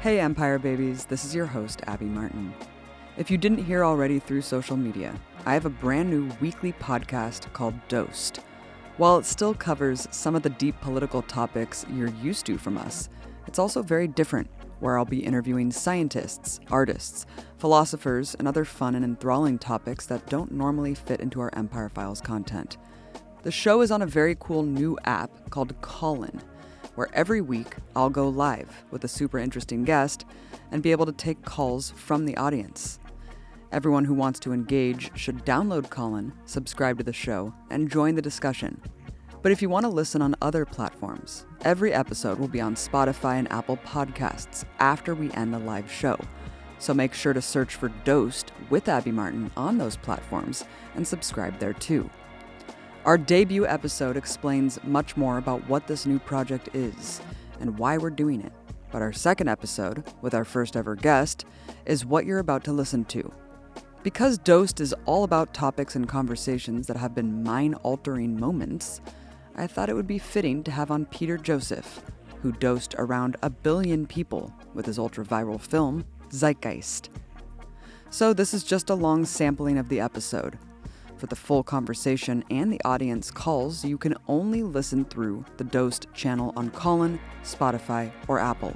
Hey, Empire Babies, this is your host, Abby Martin. If you didn't hear already through social media, I have a brand new weekly podcast called Dosed. While it still covers some of the deep political topics you're used to from us, it's also very different, where I'll be interviewing scientists, artists, philosophers, and other fun and enthralling topics that don't normally fit into our Empire Files content. The show is on a very cool new app called Callin where every week I'll go live with a super interesting guest and be able to take calls from the audience. Everyone who wants to engage should download Callin, subscribe to the show, and join the discussion. But if you want to listen on other platforms, every episode will be on Spotify and Apple Podcasts after we end the live show. So make sure to search for Dosed with Abby Martin on those platforms and subscribe there too. Our debut episode explains much more about what this new project is and why we're doing it. But our second episode, with our first ever guest, is what you're about to listen to. Because Dosed is all about topics and conversations that have been mind altering moments, I thought it would be fitting to have on Peter Joseph, who dosed around a billion people with his ultra viral film, Zeitgeist. So, this is just a long sampling of the episode for the full conversation and the audience calls, you can only listen through the Dosed channel on Callin, Spotify, or Apple.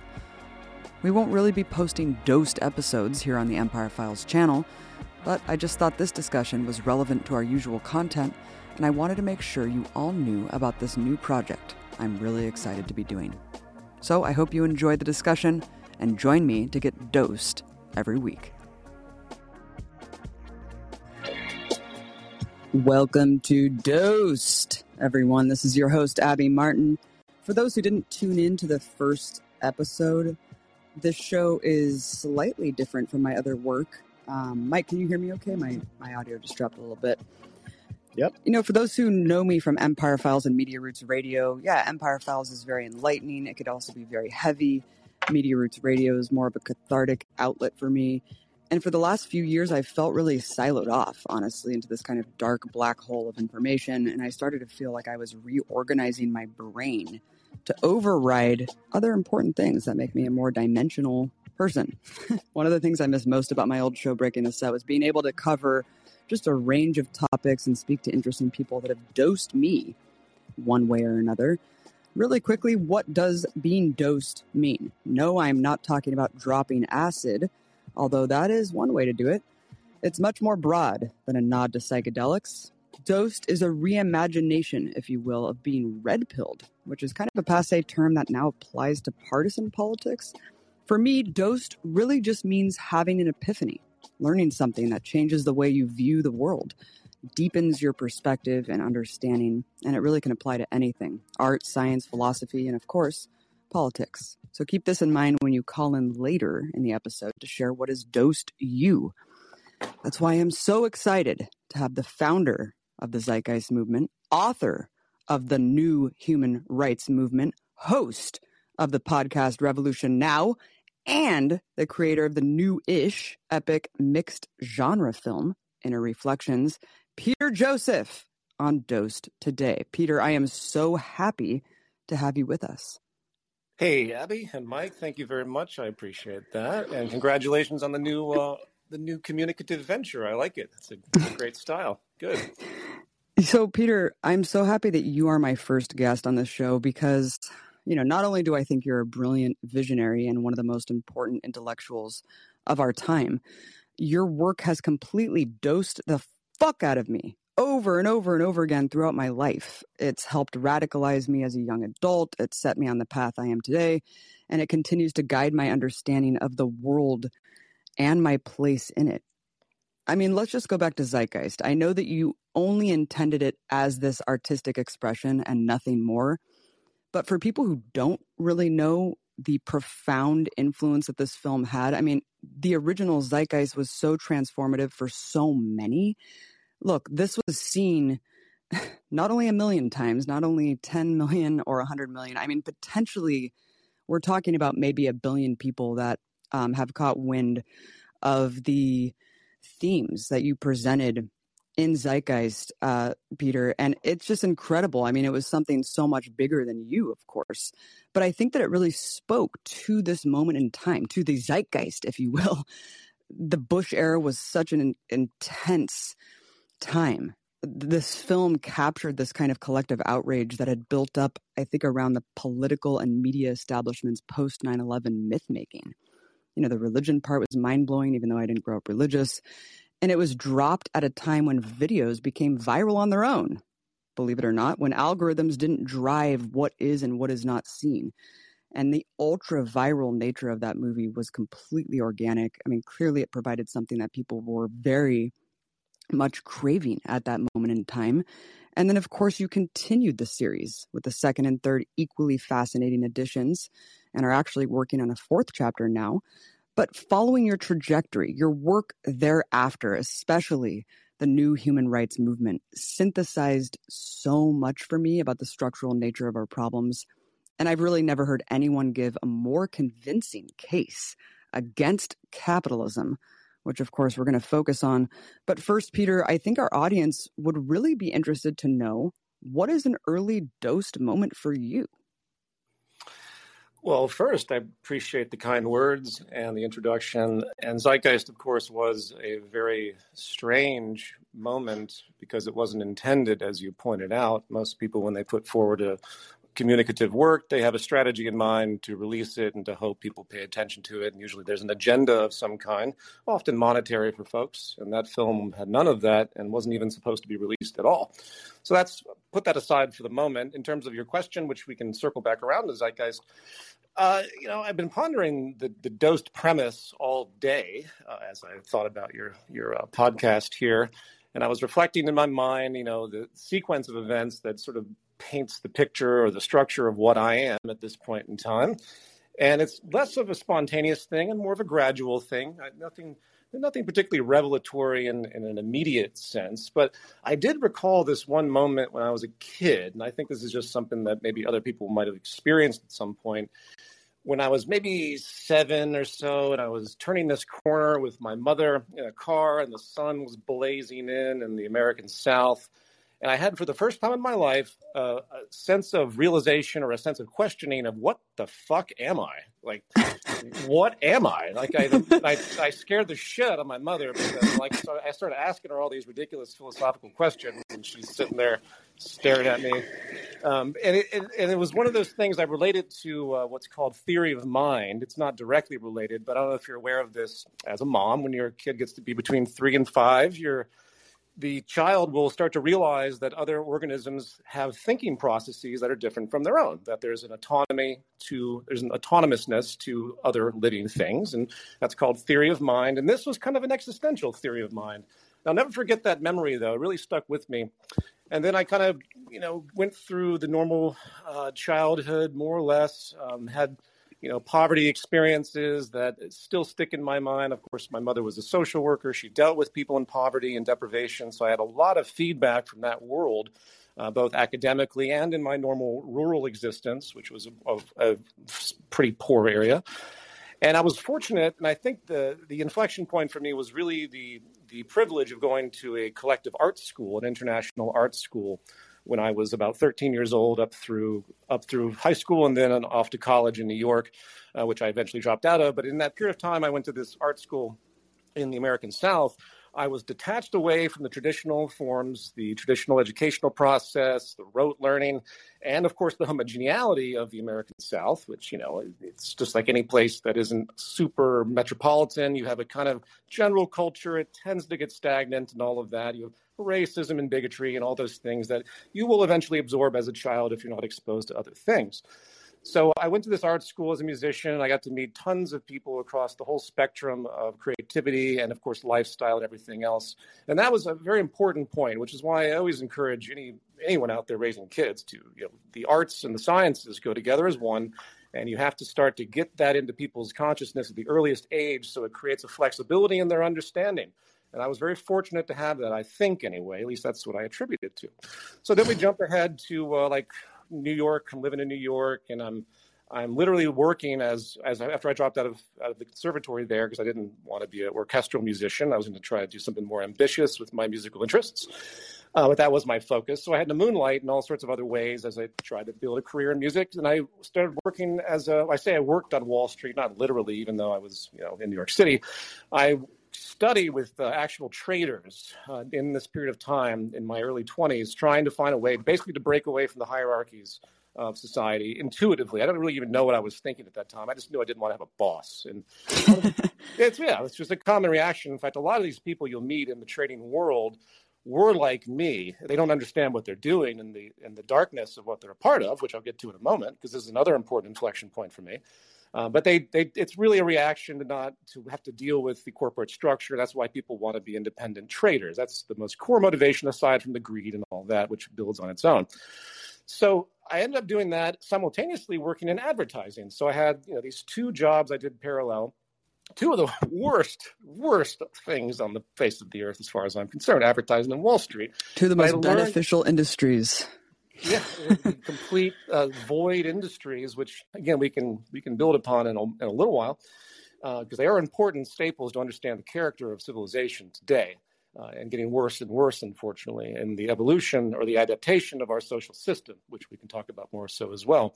We won't really be posting Dosed episodes here on the Empire Files channel, but I just thought this discussion was relevant to our usual content, and I wanted to make sure you all knew about this new project I'm really excited to be doing. So I hope you enjoyed the discussion and join me to get dosed every week. Welcome to Dosed, everyone. This is your host, Abby Martin. For those who didn't tune in to the first episode, this show is slightly different from my other work. Um, Mike, can you hear me okay? My, my audio just dropped a little bit. Yep. You know, for those who know me from Empire Files and Media Roots Radio, yeah, Empire Files is very enlightening. It could also be very heavy. Media Roots Radio is more of a cathartic outlet for me. And for the last few years, I've felt really siloed off, honestly, into this kind of dark black hole of information. And I started to feel like I was reorganizing my brain to override other important things that make me a more dimensional person. One of the things I miss most about my old show, Breaking the Set, was being able to cover just a range of topics and speak to interesting people that have dosed me one way or another. Really quickly, what does being dosed mean? No, I'm not talking about dropping acid although that is one way to do it. It's much more broad than a nod to psychedelics. Dosed is a reimagination, if you will, of being red pilled, which is kind of a passe term that now applies to partisan politics. For me, dosed really just means having an epiphany, learning something that changes the way you view the world, deepens your perspective and understanding, and it really can apply to anything art, science, philosophy, and of course, politics. So keep this in mind when you call in later in the episode to share what has dosed you. That's why I'm so excited to have the founder of the Zeitgeist Movement, author of the New Human Rights Movement, host of the podcast Revolution Now, and the creator of the new ish epic mixed genre film, InterReflections, Peter Joseph, on Dosed today. Peter, I am so happy to have you with us. Hey, Abby and Mike, thank you very much. I appreciate that, and congratulations on the new uh, the new communicative venture. I like it. It's a, it's a great style. Good. So, Peter, I'm so happy that you are my first guest on this show because, you know, not only do I think you're a brilliant visionary and one of the most important intellectuals of our time, your work has completely dosed the fuck out of me over and over and over again throughout my life. It's helped radicalize me as a young adult. It set me on the path I am today. And it continues to guide my understanding of the world and my place in it. I mean, let's just go back to Zeitgeist. I know that you only intended it as this artistic expression and nothing more. But for people who don't really know the profound influence that this film had, I mean, the original Zeitgeist was so transformative for so many. Look, this was seen not only a million times, not only 10 million or 100 million, I mean, potentially we're talking about maybe a billion people that um, have caught wind of the themes that you presented in Zeitgeist, uh, Peter, and it's just incredible. I mean, it was something so much bigger than you, of course, but I think that it really spoke to this moment in time, to the Zeitgeist, if you will. The Bush era was such an intense time. This film captured this kind of collective outrage that had built up, I think, around the political and media establishment's post 9 11 myth making. You know, the religion part was mind blowing, even though I didn't grow up religious and it was dropped at a time when videos became viral on their own. Believe it or not, when algorithms didn't drive what is and what is not seen. And the ultra viral nature of that movie was completely organic. I mean, clearly it provided something that people were very much craving at that moment in time. And then, of course, you continued the series with the second and third equally fascinating editions and are actually working on a fourth chapter now. But following your trajectory, your work thereafter, especially the new human rights movement, synthesized so much for me about the structural nature of our problems. And I've really never heard anyone give a more convincing case against capitalism, which of course we're going to focus on. But first, Peter, I think our audience would really be interested to know what is an early dosed moment for you? Well, first, I appreciate the kind words and the introduction. And Zeitgeist, of course, was a very strange moment because it wasn't intended, as you pointed out. Most people, when they put forward a communicative work, they have a strategy in mind to release it and to hope people pay attention to it. And usually there's an agenda of some kind, often monetary for folks. And that film had none of that and wasn't even supposed to be released at all. So that's put that aside for the moment. In terms of your question, which we can circle back around to Zeitgeist, uh, you know, I've been pondering the, the dosed premise all day uh, as I thought about your your uh, podcast here, and I was reflecting in my mind, you know, the sequence of events that sort of paints the picture or the structure of what I am at this point in time. And it's less of a spontaneous thing and more of a gradual thing. I, nothing, nothing particularly revelatory in, in an immediate sense. But I did recall this one moment when I was a kid, and I think this is just something that maybe other people might have experienced at some point. When I was maybe seven or so, and I was turning this corner with my mother in a car, and the sun was blazing in in the American South and I had, for the first time in my life, uh, a sense of realization or a sense of questioning of what the fuck am I? Like, what am I? Like, I, I, I, scared the shit out of my mother because, like, so I started asking her all these ridiculous philosophical questions, and she's sitting there staring at me. Um, and, it, it, and it was one of those things I related to uh, what's called theory of mind. It's not directly related, but I don't know if you're aware of this as a mom. When your kid gets to be between three and five, you're the child will start to realize that other organisms have thinking processes that are different from their own that there's an autonomy to there's an autonomousness to other living things and that's called theory of mind and this was kind of an existential theory of mind. I'll never forget that memory though. It really stuck with me. And then i kind of you know went through the normal uh, childhood more or less um, had you know, poverty experiences that still stick in my mind. Of course, my mother was a social worker. She dealt with people in poverty and deprivation. So I had a lot of feedback from that world, uh, both academically and in my normal rural existence, which was a, a, pretty poor area. And I was fortunate, and I think the, the inflection point for me was really the, the privilege of going to a collective arts school, an international arts school, when I was about 13 years old, up through up through high school, and then off to college in New York, uh, which I eventually dropped out of. But in that period of time, I went to this art school in the American South. I was detached away from the traditional forms, the traditional educational process, the rote learning, and of course the homogeneity of the American South, which, you know, it's just like any place that isn't super metropolitan. You have a kind of general culture, it tends to get stagnant and all of that. You have racism and bigotry and all those things that you will eventually absorb as a child if you're not exposed to other things. So I went to this art school as a musician. I got to meet tons of people across the whole spectrum of creativity and, of course, lifestyle and everything else. And that was a very important point, which is why I always encourage any anyone out there raising kids to, you know, the arts and the sciences go together as one. And you have to start to get that into people's consciousness at the earliest age so it creates a flexibility in their understanding. And I was very fortunate to have that, I think, anyway. At least that's what I attribute it to. So then we jump ahead to uh, like New York. I'm living in New York and I'm I'm literally working as as after I dropped out of out of the conservatory there because I didn't want to be an orchestral musician. I was going to try to do something more ambitious with my musical interests. Uh, but that was my focus. So I had to moonlight in all sorts of other ways as I tried to build a career in music. And I started working as a, I say I worked on Wall Street, not literally, even though I was, you know, in New York City. I studied with uh, actual traders uh, in this period of time in my early 20s, trying to find a way basically to break away from the hierarchies of society intuitively. I don't really even know what I was thinking at that time. I just knew I didn't want to have a boss. And it's, yeah, it's just a common reaction. In fact, a lot of these people you'll meet in the trading world were like me. They don't understand what they're doing in the in the darkness of what they're a part of, which I'll get to in a moment, because this is another important inflection point for me. Uh, but they, they, it's really a reaction to not to have to deal with the corporate structure. That's why people want to be independent traders. That's the most core motivation, aside from the greed and all that, which builds on its own. So I ended up doing that simultaneously, working in advertising. So I had you know these two jobs I did parallel two of the worst, worst things on the face of the earth, as far as I'm concerned, advertising and Wall Street. Two of the most beneficial industries. Yeah, complete uh, void industries, which again we can we can build upon in a, in a little while, because uh, they are important staples to understand the character of civilization today uh, and getting worse and worse, unfortunately, in the evolution or the adaptation of our social system, which we can talk about more so as well.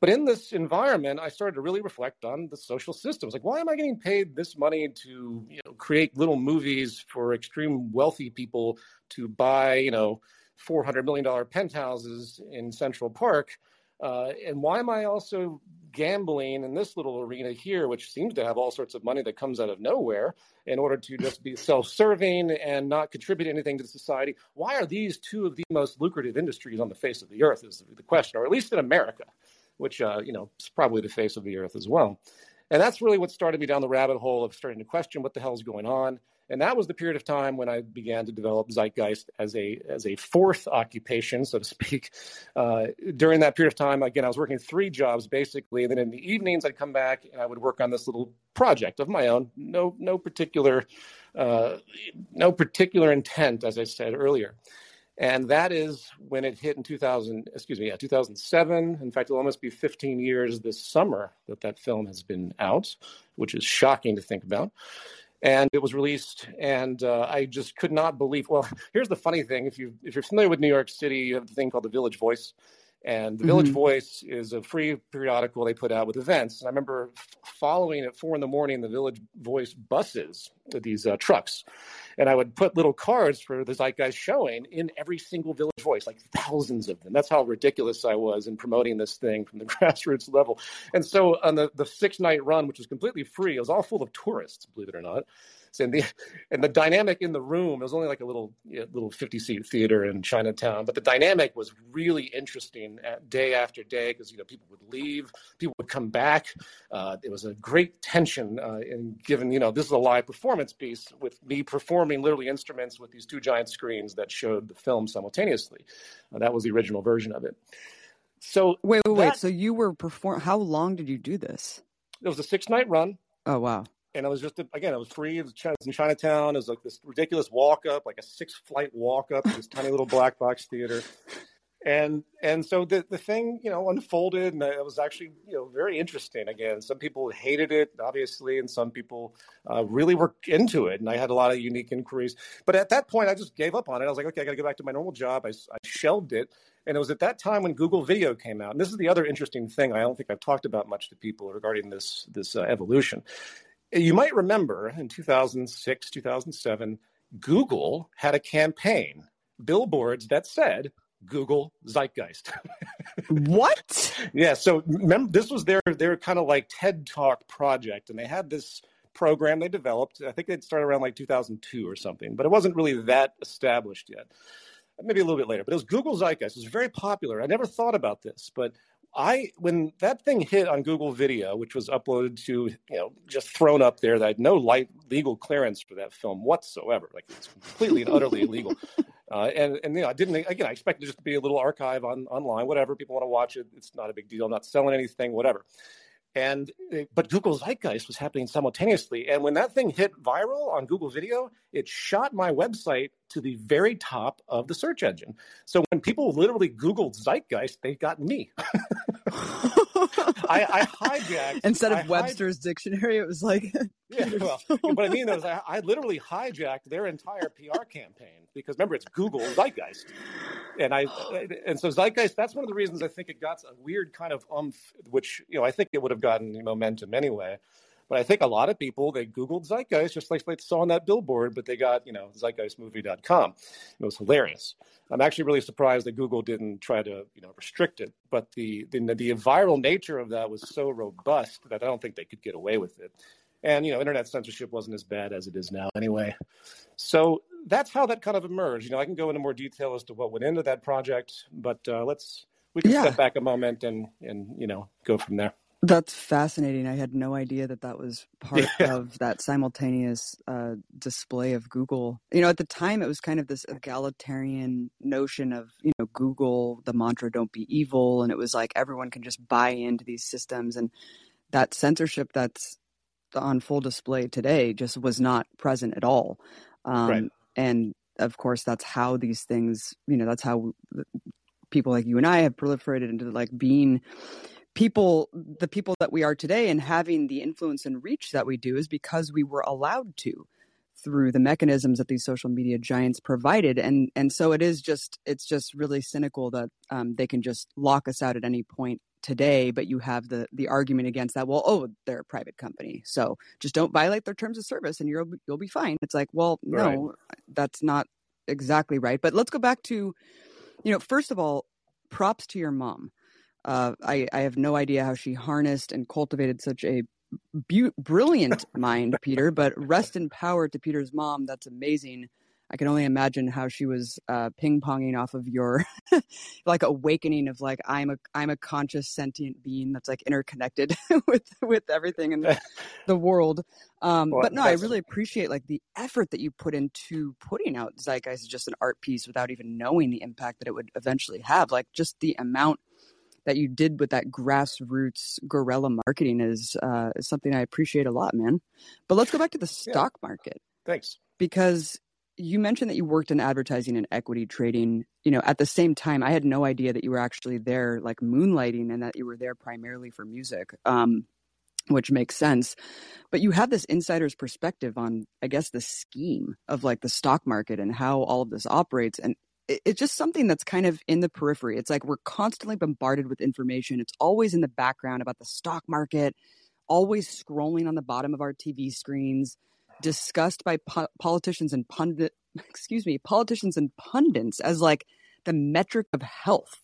But in this environment, I started to really reflect on the social system. like, why am I getting paid this money to you know, create little movies for extreme wealthy people to buy, you know, $400 million penthouses in Central Park? Uh, and why am I also gambling in this little arena here, which seems to have all sorts of money that comes out of nowhere in order to just be self serving and not contribute anything to society? Why are these two of the most lucrative industries on the face of the earth? Is the question, or at least in America, which, uh, you know, is probably the face of the earth as well. And that's really what started me down the rabbit hole of starting to question what the hell is going on. And that was the period of time when I began to develop Zeitgeist as a as a fourth occupation, so to speak. Uh, during that period of time, again, I was working three jobs basically, and then in the evenings I'd come back and I would work on this little project of my own. No no particular uh, no particular intent, as I said earlier. And that is when it hit in 2000, excuse me, yeah, 2007. In fact, it'll almost be 15 years this summer that that film has been out, which is shocking to think about and it was released and uh, i just could not believe well here's the funny thing. If you if you're familiar with new york city you have the thing called the village voice and the mm-hmm. village voice is a free periodical they put out with events and i remember following at four in the morning the village voice buses these uh, trucks and I would put little cards for the Zeitgeist showing in every single Village Voice, like thousands of them. That's how ridiculous I was in promoting this thing from the grassroots level. And so on the, the six night run, which was completely free, it was all full of tourists, believe it or not and the and the dynamic in the room it was only like a little you know, little 50 seat theater in Chinatown but the dynamic was really interesting day after day because you know people would leave people would come back. Uh, it was a great tension uh, in given you know this is a live performance piece with me performing literally instruments with these two giant screens that showed the film simultaneously. Uh, that was the original version of it. So wait wait that, wait so you were perform how long did you do this? It was a six night run. Oh wow and it was just again, it was free. It was in Chinatown. It was like this ridiculous walk up, like a six flight walk up to this tiny little black box theater. And and so the the thing you know unfolded, and it was actually you know very interesting. Again, some people hated it, obviously, and some people uh, really were into it. And I had a lot of unique inquiries. But at that point, I just gave up on it. I was like, okay, I got to go back to my normal job. I, I shelved it. And it was at that time when Google Video came out. And this is the other interesting thing I don't think I've talked about much to people regarding this this uh, evolution you might remember in 2006, 2007, Google had a campaign, billboards that said, Google Zeitgeist. what? Yeah. So remember, this was their their kind of like TED Talk project, and they had this program they developed. I think it started around like 2002 or something, but it wasn't really that established yet. Maybe a little bit later, but it was Google Zeitgeist. It was very popular. I never thought about this, but I when that thing hit on Google Video, which was uploaded to you know just thrown up there, that I had no light, legal clearance for that film whatsoever. Like it's completely and utterly illegal. Uh, and and you know I didn't again I expected it just to be a little archive on online, whatever people want to watch it. It's not a big deal. I'm not selling anything, whatever. And eh, but Google Zeitgeist was happening simultaneously, and when that thing hit viral on Google Video, it shot my website to the very top of the search engine. So when people literally Googled Zeitgeist, they got me. I, I hijacked instead of I Webster's dictionary. It was like yeah. Well, what I mean is, I, I literally hijacked their entire PR campaign because remember, it's Google Zeitgeist, and I and so Zeitgeist. That's one of the reasons I think it got a weird kind of umph, which you know I think it would have gotten momentum anyway. But I think a lot of people they Googled Zeitgeist just like they saw on that billboard, but they got you know zeitgeistmovie.com. It was hilarious. I'm actually really surprised that Google didn't try to you know restrict it. But the the, the viral nature of that was so robust that I don't think they could get away with it. And you know, internet censorship wasn't as bad as it is now anyway. So that's how that kind of emerged. You know, I can go into more detail as to what went into that project, but uh, let's we can yeah. step back a moment and and you know go from there. That's fascinating. I had no idea that that was part yeah. of that simultaneous uh, display of Google. You know, at the time, it was kind of this egalitarian notion of, you know, Google, the mantra, don't be evil. And it was like everyone can just buy into these systems. And that censorship that's on full display today just was not present at all. Um, right. And of course, that's how these things, you know, that's how people like you and I have proliferated into like being people the people that we are today and having the influence and reach that we do is because we were allowed to through the mechanisms that these social media giants provided. And and so it is just it's just really cynical that um, they can just lock us out at any point today but you have the the argument against that well oh they're a private company so just don't violate their terms of service and you'll you'll be fine. It's like well no right. that's not exactly right. But let's go back to you know first of all props to your mom uh, I, I have no idea how she harnessed and cultivated such a bu- brilliant mind, Peter, but rest in power to Peter's mom. That's amazing. I can only imagine how she was uh, ping ponging off of your like awakening of like I'm a I'm a conscious sentient being that's like interconnected with with everything in the world. Um, well, but no, I really appreciate like the effort that you put into putting out Zeitgeist as just an art piece without even knowing the impact that it would eventually have. Like just the amount that you did with that grassroots guerrilla marketing is, uh, is something I appreciate a lot, man. But let's go back to the stock yeah. market. Thanks. Because you mentioned that you worked in advertising and equity trading. You know, at the same time, I had no idea that you were actually there, like moonlighting, and that you were there primarily for music. Um, which makes sense. But you have this insider's perspective on, I guess, the scheme of like the stock market and how all of this operates. And it's just something that's kind of in the periphery. It's like we're constantly bombarded with information. It's always in the background about the stock market, always scrolling on the bottom of our TV screens, discussed by po- politicians and pundit, excuse me, politicians and pundits as like the metric of health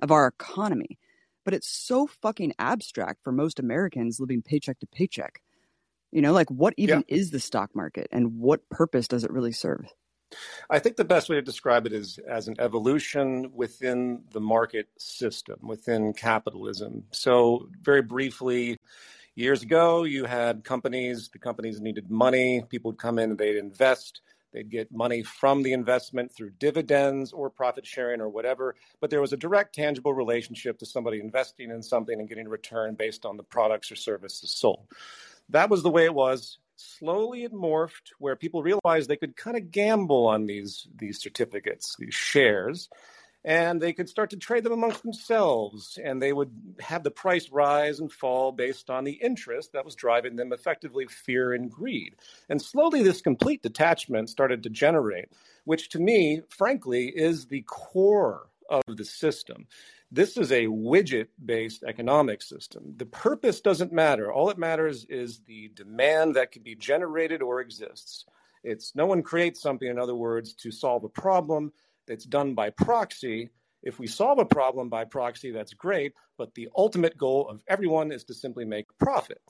of our economy. But it's so fucking abstract for most Americans living paycheck to paycheck. You know, like what even yeah. is the stock market and what purpose does it really serve? I think the best way to describe it is as an evolution within the market system, within capitalism. So, very briefly, years ago, you had companies, the companies needed money, people would come in and they'd invest. They'd get money from the investment through dividends or profit sharing or whatever. But there was a direct, tangible relationship to somebody investing in something and getting a return based on the products or services sold. That was the way it was slowly it morphed where people realized they could kind of gamble on these these certificates, these shares, and they could start to trade them amongst themselves, and they would have the price rise and fall based on the interest that was driving them effectively fear and greed. And slowly this complete detachment started to generate, which to me, frankly, is the core of the system. This is a widget based economic system. The purpose doesn't matter. All it matters is the demand that can be generated or exists. It's no one creates something, in other words, to solve a problem that's done by proxy. If we solve a problem by proxy, that's great, but the ultimate goal of everyone is to simply make profit.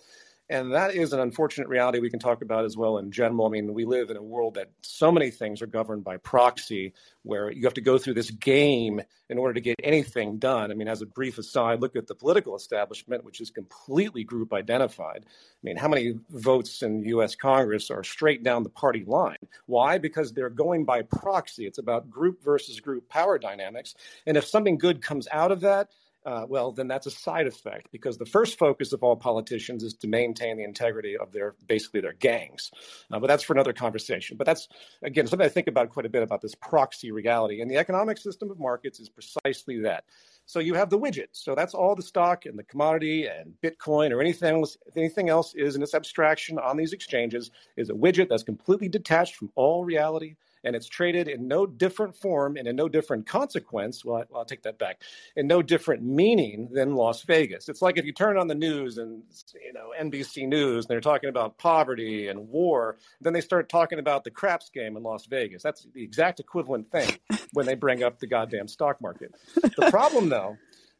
And that is an unfortunate reality we can talk about as well in general. I mean, we live in a world that so many things are governed by proxy, where you have to go through this game in order to get anything done. I mean, as a brief aside, look at the political establishment, which is completely group identified. I mean, how many votes in US Congress are straight down the party line? Why? Because they're going by proxy. It's about group versus group power dynamics. And if something good comes out of that, uh, well, then that's a side effect because the first focus of all politicians is to maintain the integrity of their basically their gangs. Uh, but that's for another conversation. But that's again something I think about quite a bit about this proxy reality. And the economic system of markets is precisely that. So you have the widget. So that's all the stock and the commodity and Bitcoin or anything else, anything else is in its abstraction on these exchanges is a widget that's completely detached from all reality and it's traded in no different form and in no different consequence. Well, I, will take that back. In no different meaning than Las Vegas. It's like if you turn on the news and you know NBC News and they're talking about poverty and war, then they start talking about the craps game in Las Vegas. That's the exact equivalent thing when they bring up the goddamn stock market. The problem, though.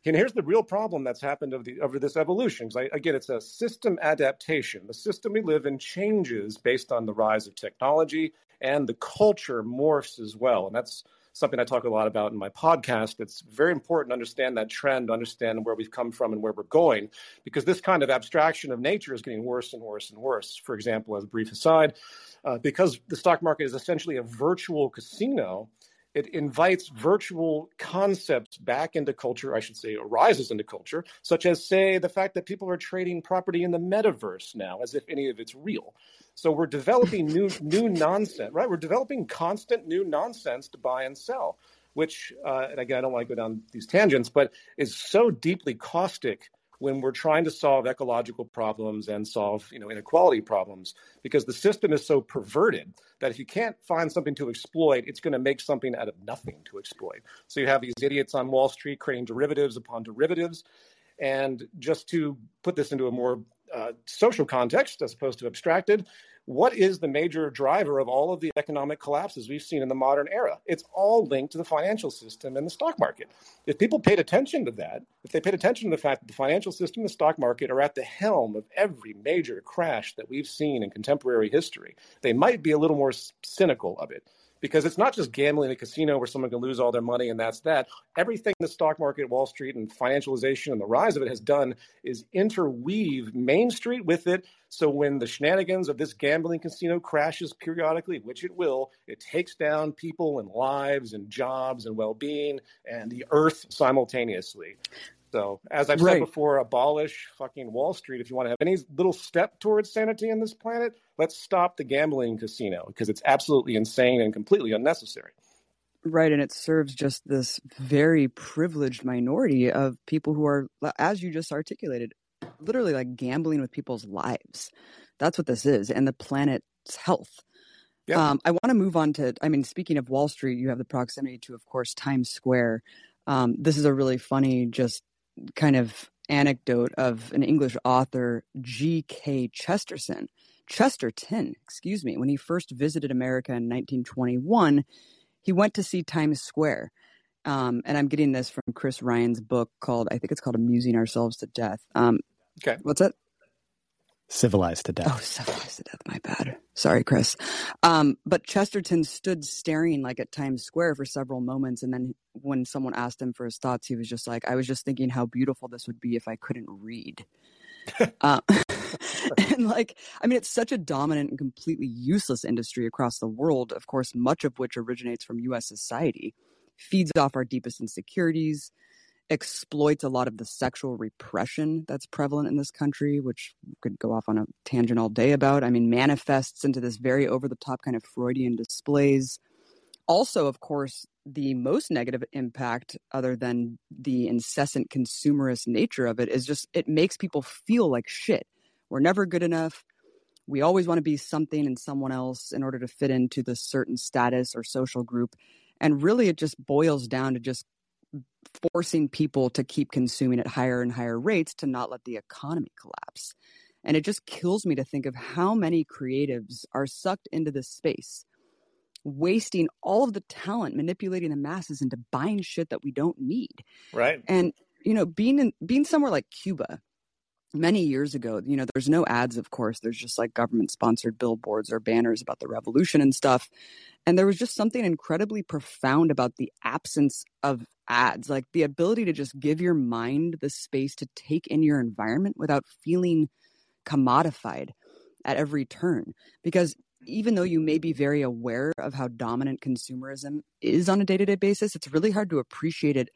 And here's the real problem that's happened over, the, over this evolution. I, again, it's a system adaptation. The system we live in changes based on the rise of technology and the culture morphs as well. And that's something I talk a lot about in my podcast. It's very important to understand that trend, understand where we've come from and where we're going, because this kind of abstraction of nature is getting worse and worse and worse. For example, as a brief aside, uh, because the stock market is essentially a virtual casino, it invites virtual concepts back into culture, I should say, arises into culture, such as, say, the fact that people are trading property in the metaverse now as if any of it's real. So we're developing new new nonsense, right? We're developing constant new nonsense to buy and sell, which, uh, and again, I don't want to go down these tangents, but is so deeply caustic when we're trying to solve ecological problems and solve you know inequality problems because the system is so perverted that if you can't find something to exploit it's going to make something out of nothing to exploit. So you have these idiots on wall street creating derivatives upon derivatives and just to put this into a more uh, social context as opposed to abstracted what is the major driver of all of the economic collapses we've seen in the modern era? It's all linked to the financial system and the stock market. If people paid attention to that, if they paid attention to the fact that the financial system and the stock market are at the helm of every major crash that we've seen in contemporary history, they might be a little more cynical of it because it's not just gambling in a casino where someone can lose all their money and that's that. Everything the stock market, Wall Street, and financialization and the rise of it has done is interweave Main Street with it. So when the shenanigans of this gambling casino crashes periodically, which it will, it takes down people and lives and jobs and well being and the earth simultaneously. So, as I've right. said before, abolish fucking Wall Street. If you want to have any little step towards sanity on this planet, let's stop the gambling casino because it's absolutely insane and completely unnecessary. Right. And it serves just this very privileged minority of people who are, as you just articulated, literally like gambling with people's lives. That's what this is, and the planet's health. Yeah. Um, I want to move on to, I mean, speaking of Wall Street, you have the proximity to, of course, Times Square. Um, this is a really funny, just kind of anecdote of an English author, G.K. Chesterton. Chesterton, excuse me, when he first visited America in 1921, he went to see Times Square. Um, and I'm getting this from Chris Ryan's book called, I think it's called Amusing Ourselves to Death. Um, okay. What's that? Civilized to death. Oh, civilized to death. My bad. Sorry, Chris. Um, but Chesterton stood staring like at Times Square for several moments, and then when someone asked him for his thoughts, he was just like, "I was just thinking how beautiful this would be if I couldn't read." uh, and like, I mean, it's such a dominant and completely useless industry across the world. Of course, much of which originates from U.S. society, feeds off our deepest insecurities exploits a lot of the sexual repression that's prevalent in this country, which could go off on a tangent all day about. I mean, manifests into this very over the top kind of Freudian displays. Also, of course, the most negative impact, other than the incessant consumerist nature of it, is just it makes people feel like shit. We're never good enough. We always want to be something and someone else in order to fit into this certain status or social group. And really, it just boils down to just forcing people to keep consuming at higher and higher rates to not let the economy collapse. And it just kills me to think of how many creatives are sucked into this space, wasting all of the talent, manipulating the masses into buying shit that we don't need. Right. And you know, being in being somewhere like Cuba, many years ago, you know, there's no ads, of course. There's just like government sponsored billboards or banners about the revolution and stuff. And there was just something incredibly profound about the absence of ads, like the ability to just give your mind the space to take in your environment without feeling commodified at every turn. Because even though you may be very aware of how dominant consumerism is on a day to day basis, it's really hard to appreciate it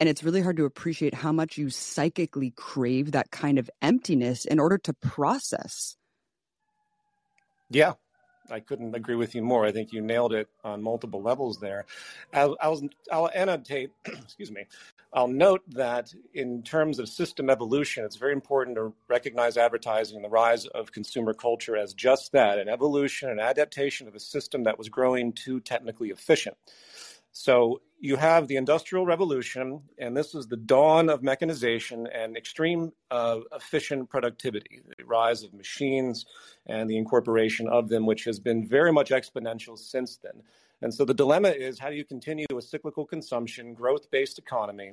and it's really hard to appreciate how much you psychically crave that kind of emptiness in order to process. Yeah. I couldn't agree with you more. I think you nailed it on multiple levels there. I'll, I'll, I'll annotate, excuse me, I'll note that in terms of system evolution, it's very important to recognize advertising and the rise of consumer culture as just that an evolution, an adaptation of a system that was growing too technically efficient. So you have the Industrial Revolution, and this is the dawn of mechanization and extreme uh, efficient productivity, the rise of machines and the incorporation of them, which has been very much exponential since then. And so the dilemma is how do you continue a cyclical consumption, growth based economy?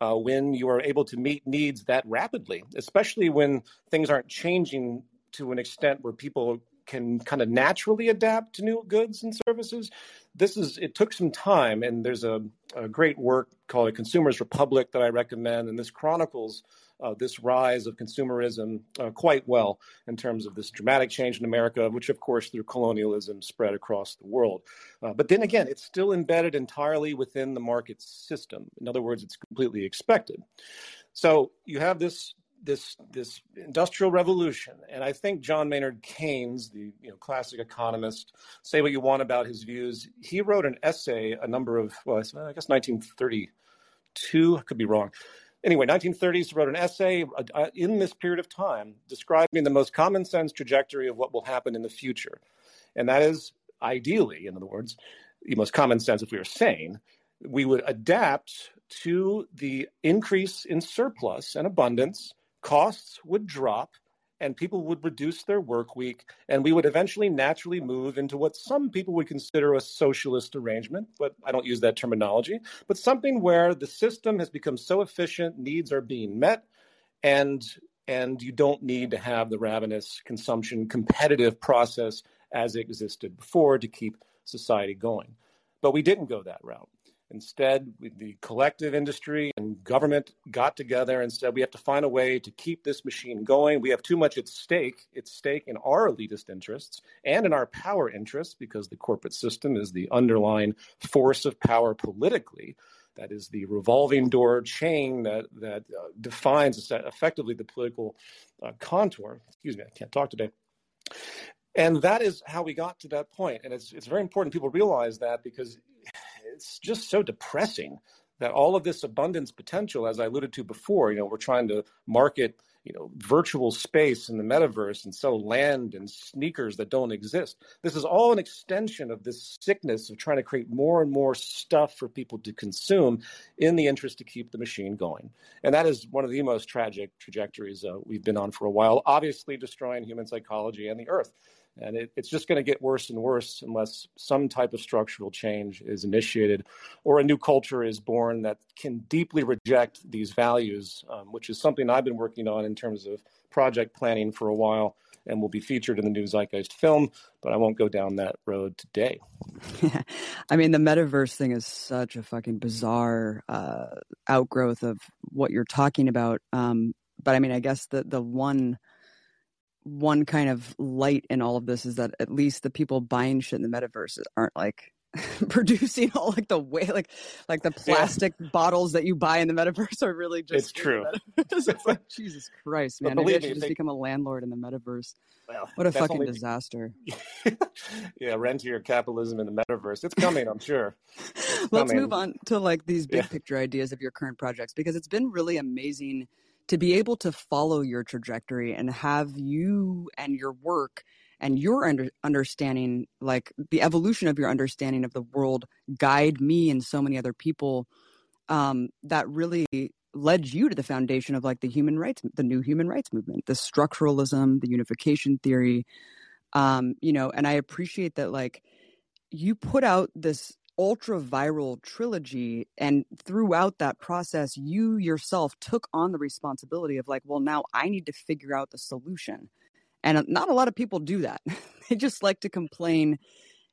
Uh, when you are able to meet needs that rapidly, especially when things aren't changing to an extent where people can kind of naturally adapt to new goods and services. This is it took some time, and there's a, a great work called A Consumer's Republic that I recommend, and this chronicles uh, this rise of consumerism uh, quite well in terms of this dramatic change in America, which of course through colonialism spread across the world. Uh, but then again, it's still embedded entirely within the market system. In other words, it's completely expected. So you have this this this industrial revolution. And i think john maynard keynes the you know classic economist say what you want about his views. He wrote an essay a number of well i guess 1932 I could be wrong. Anyway 1930s wrote an essay uh, uh, in this period of time describing the most common sense trajectory of what will happen in the future. And that is ideally in other words the most common sense if we are sane we would adapt to the increase in surplus and abundance costs would drop and people would reduce their work week and we would eventually naturally move into what some people would consider a socialist arrangement but i don't use that terminology but something where the system has become so efficient needs are being met and and you don't need to have the ravenous consumption competitive process as it existed before to keep society going. But we didn't go that route Instead, the collective industry and government got together and said, we have to find a way to keep this machine going. We have too much at stake. It's stake in our elitist interests and in our power interests because the corporate system is the underlying force of power politically. That is the revolving door chain that, that uh, defines effectively the political uh, contour. Excuse me, I can't talk today. And that is how we got to that point. And it's, it's very important people realize that because it's just so depressing that all of this abundance potential, as I alluded to before, you know, we're trying to market, you know, virtual space in the metaverse and sell land and sneakers that don't exist. This is all an extension of this sickness of trying to create more and more stuff for people to consume in the interest to keep the machine going. And that is one of the most tragic trajectories uh, we've been on for a while, obviously destroying human psychology and the earth. And it, it's just going to get worse and worse unless some type of structural change is initiated or a new culture is born that can deeply reject these values, um, which is something I've been working on in terms of project planning for a while and will be featured in the new Zeitgeist film, but I won't go down that road today. I mean, the metaverse thing is such a fucking bizarre uh, outgrowth of what you're talking about. Um, but I mean, I guess the the one one kind of light in all of this is that at least the people buying shit in the metaverse aren't like producing all like the way like like the plastic yeah. bottles that you buy in the metaverse are really just it's true. it's like jesus christ man. Maybe i should just they... become a landlord in the metaverse. Well, what a fucking only... disaster. Yeah rentier capitalism in the metaverse. It's coming i'm sure. Let's move on to like these big yeah. picture ideas of your current projects because it's been really amazing to be able to follow your trajectory and have you and your work and your under, understanding like the evolution of your understanding of the world guide me and so many other people um, that really led you to the foundation of like the human rights the new human rights movement the structuralism the unification theory. Um, you know and i appreciate that like you put out this ultra viral trilogy and throughout that process you yourself took on the responsibility of like well now i need to figure out the solution. And uh, not a lot of people do that. They just like to complain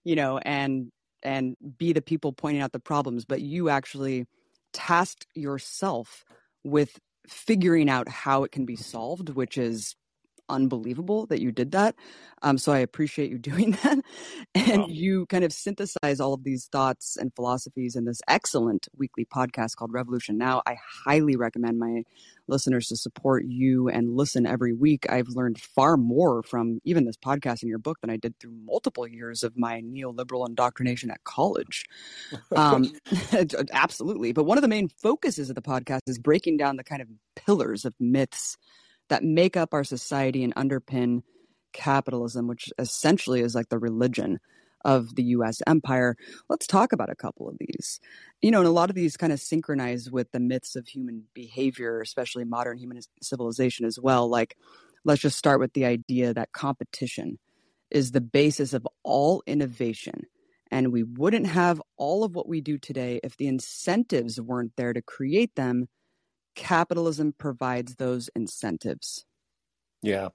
you know and and be the people pointing out the problems but you actually tasked yourself with figuring out how it can be solved which is unbelievable that you did that. Um, so I appreciate you doing that. And you kind of synthesize all of these thoughts and philosophies in this excellent weekly podcast called Revolution Now. I highly recommend my listeners to support you and listen every week. I've learned far more from even this podcast and your book than I did through multiple years of my neoliberal indoctrination at college. Um, absolutely. But one of the main focuses of the podcast is breaking down the kind of pillars of myths that make up our society and underpin capitalism, which essentially is like the religion of the US empire. Let's talk about a couple of these. You know, and a lot of these kind of synchronize with the myths of human behavior, especially modern human civilization as well. Like, let's just start with the idea that competition is the basis of all innovation. And we wouldn't have all of what we do today if the incentives weren't there to create them. Capitalism provides those incentives. Yeah,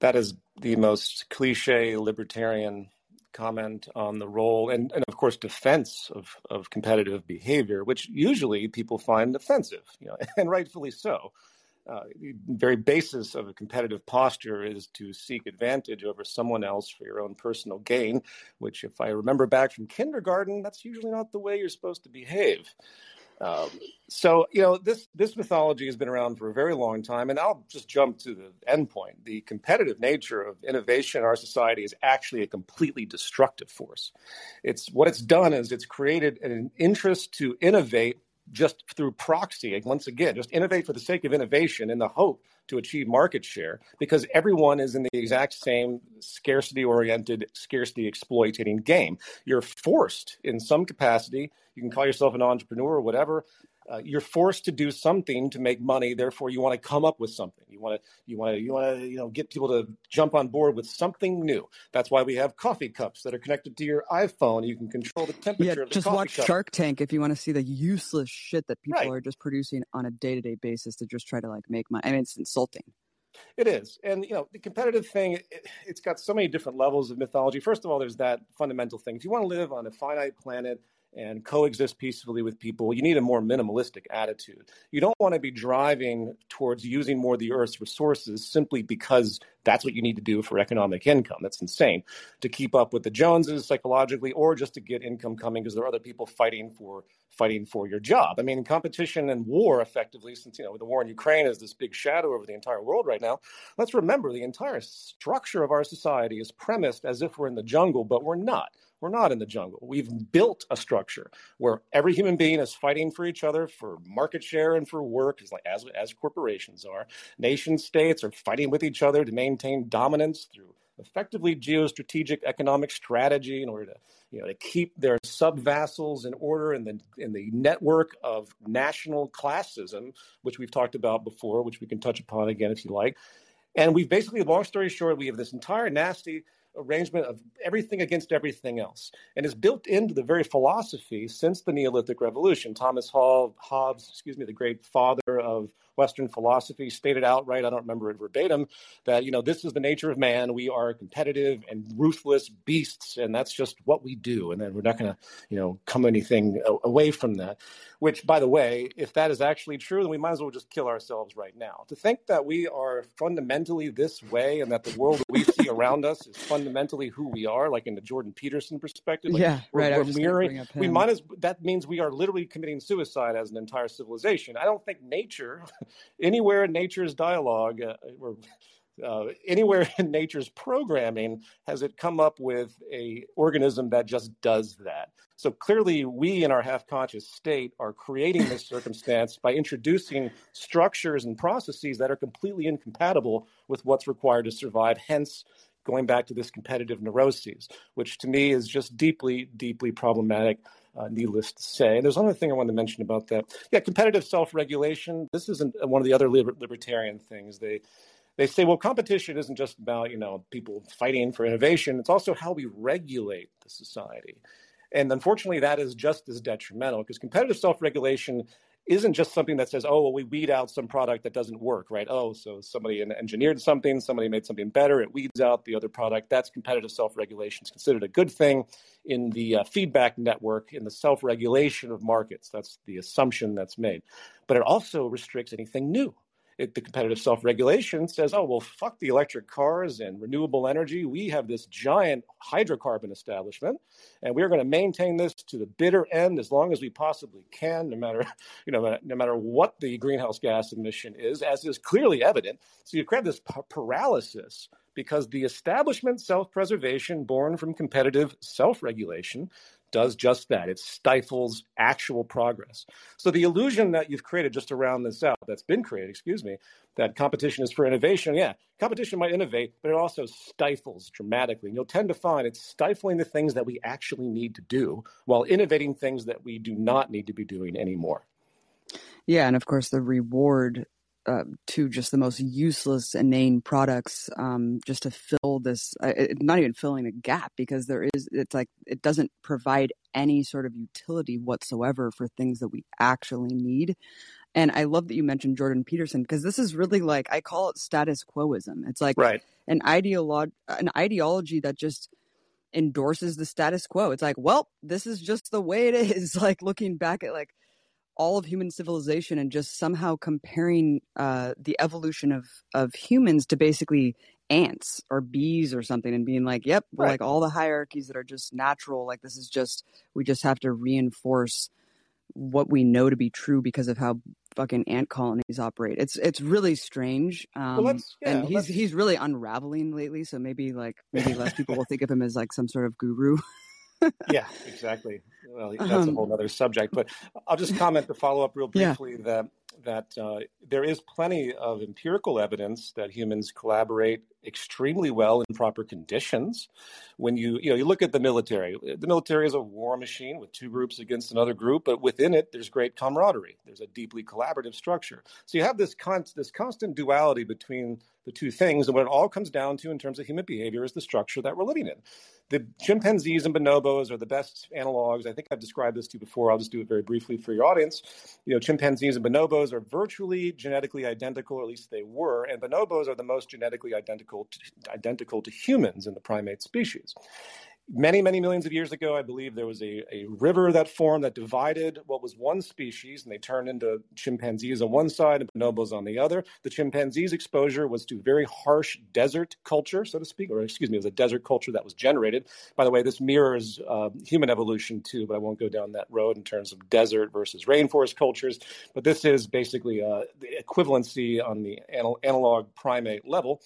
that is the most cliche libertarian comment on the role and, and of course defense of, of competitive behavior, which usually people find offensive, you know, and rightfully so. Uh, the very basis of a competitive posture is to seek advantage over someone else for your own personal gain, which, if I remember back from kindergarten, that's usually not the way you're supposed to behave. Um, so you know this this mythology has been around for a very long time, and I'll just jump to the end point. The competitive nature of innovation in our society is actually a completely destructive force. It's what it's done is it's created an interest to innovate just through proxy. Once again, just innovate for the sake of innovation in the hope to achieve market share because everyone is in the exact same scarcity oriented, scarcity exploiting game. You're forced in some capacity. You can call yourself an entrepreneur or whatever uh, you're forced to do something to make money. Therefore, you want to come up with something. You want to you want to you want to you know get people to jump on board with something new. That's why we have coffee cups that are connected to your iPhone. You can control the temperature. Yeah, of the just watch cup. Shark Tank if you want to see the useless shit that people Right. are just producing on a day to day basis to just try to like make money. I mean, it's insulting. It is, and you know the competitive thing. It, it's got so many different levels of mythology. First of all, there's that fundamental thing. If you want to live on a finite planet and coexist peacefully with people, you need a more minimalistic attitude. You don't want to be driving towards using more of the Earth's resources simply because that's what you need to do for economic income. That's insane. To keep up with the Joneses psychologically, or just to get income coming because there are other people fighting for fighting for your job. I mean, competition and war, effectively, since you know the war in Ukraine is this big shadow over the entire world right now. Let's remember the entire structure of our society is premised as if we're in the jungle, but we're not. We're not in the jungle. We've built a structure where every human being is fighting for each other for market share and for work, as as, as corporations are. Nation states are fighting with each other to maintain dominance through effectively geostrategic economic strategy in order to you know to keep their sub-vassals in order in the in the network of national classism, which we've talked about before, which we can touch upon again if you like. And we've basically, long story short, we have this entire nasty arrangement of everything against everything else. And is built into the very philosophy since the Neolithic Revolution. Thomas Hall, Hobbes, excuse me, the great father of Western philosophy, stated outright, I don't remember it verbatim, that, you know, this is the nature of man. We are competitive and ruthless beasts, and that's just what we do. And then we're not going to, you know, come anything away from that. Which, by the way, if that is actually true, then we might as well just kill ourselves right now. To think that we are fundamentally this way and that the world that we see around us is fundamentally who we are, like in the Jordan Peterson perspective, like yeah, we're, right. We're was just gonna mirroring. We might as that means we are literally committing suicide as an entire civilization. I don't think nature, anywhere in nature's dialogue, uh, or uh, anywhere in nature's programming has it come up with a organism that just does that. So clearly, we in our half-conscious state are creating this circumstance by introducing structures and processes that are completely incompatible with what's required to survive. Hence, going back to this competitive neuroses, which to me is just deeply, deeply problematic. Uh, needless to say. And there's another thing I want to mention about that. Yeah, competitive self-regulation. This isn't one of the other liber- libertarian things. They they say, well, competition isn't just about you know people fighting for innovation. It's also how we regulate the society. And unfortunately, that is just as detrimental because competitive self-regulation isn't just something that says, oh, well, we weed out some product that doesn't work, right? Oh, so somebody engineered something, somebody made something better, it weeds out the other product. That's competitive self regulation. It's considered a good thing in the uh, feedback network, in the self regulation of markets. That's the assumption that's made. But it also restricts anything new. It, the competitive self-regulation says, oh well, fuck the electric cars and renewable energy. We have this giant hydrocarbon establishment, and we're going to maintain this to the bitter end as long as we possibly can, no matter you know no matter what the greenhouse gas emission is, as is clearly evident. So you create this paralysis because the establishment self-preservation born from competitive self-regulation does just that. It stifles actual progress. So the illusion that you've created just around this out, that's been created, excuse me, that competition is for innovation. Yeah, competition might innovate, but it also stifles dramatically. And you'll tend to find it's stifling the things that we actually need to do while innovating things that we do not need to be doing anymore. Yeah, and of course the reward uh, to just the most useless, inane products um, just to fill this, uh, it, not even filling a gap because there is, it's like, it doesn't provide any sort of utility whatsoever for things that we actually need. And I love that you mentioned Jordan Peterson because this is really like, I call it status quoism. It's like right. an, ideolo- an ideology that just, endorses the status quo. It's like, well, this is just the way it is. Like looking back at like all of human civilization and just somehow comparing uh, the evolution of of humans to basically ants or bees or something and being like yep right. like all the hierarchies that are just natural like this is just we just have to reinforce what we know to be true because of how fucking ant colonies operate it's it's really strange um, well, yeah, and he's he's really unraveling lately so maybe like maybe less people will think of him as like some sort of guru yeah exactly well, that's um, a whole other subject. But I'll just comment to follow up real briefly yeah. that that uh, there is plenty of empirical evidence that humans collaborate extremely well in proper conditions. When you you know you look at the military, the military is a war machine with two groups against another group, but within it there's great camaraderie. There's a deeply collaborative structure. So you have this con- this constant duality between the two things, and what it all comes down to in terms of human behavior is the structure that we're living in. The chimpanzees and bonobos are the best analogs. I think I've described this to you before. I'll just do it very briefly for your audience. You know, chimpanzees and bonobos are virtually genetically identical, or at least they were, and bonobos are the most genetically identical to, identical to humans in the primate species many, many millions of years ago, I believe there was a, a river that formed that divided what was one species, and they turned into chimpanzees on one side and bonobos on the other. The chimpanzees' exposure was to very harsh desert culture, so to speak, or excuse me, it was a desert culture that was generated. By the way, this mirrors uh, human evolution too, but I won't go down that road in terms of desert versus rainforest cultures. But this is basically uh, the equivalency on the anal- analog primate level.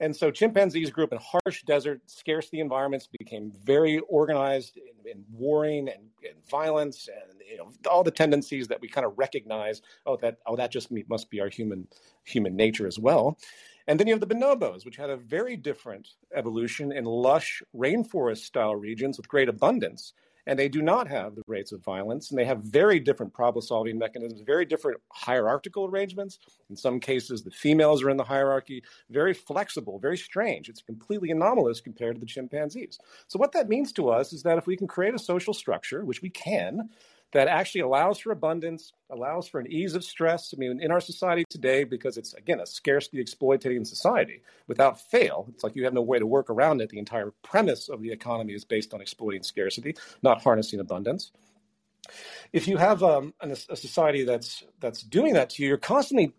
And so chimpanzees grew up in harsh desert, scarcity environments, became very organized in, in warring and, and, violence, and you know all the tendencies that we kind of recognize. Oh, that oh that just must be our human human nature as well. And then you have the bonobos, which had a very different evolution in lush rainforest style regions with great abundance and they do not have the rates of violence, and they have very different problem solving mechanisms, very different hierarchical arrangements. In some cases, the females are in the hierarchy, very flexible, very strange. It's completely anomalous compared to the chimpanzees. So, what that means to us is that if we can create a social structure, which we can, that actually allows for abundance, allows for an ease of stress. I mean, in our society today, because it's, again, a scarcity exploitating society, without fail, it's like you have no way to work around it. The entire premise of the economy is based on exploiting scarcity, not harnessing abundance if you have um, a society that's that's doing that to you, you're constantly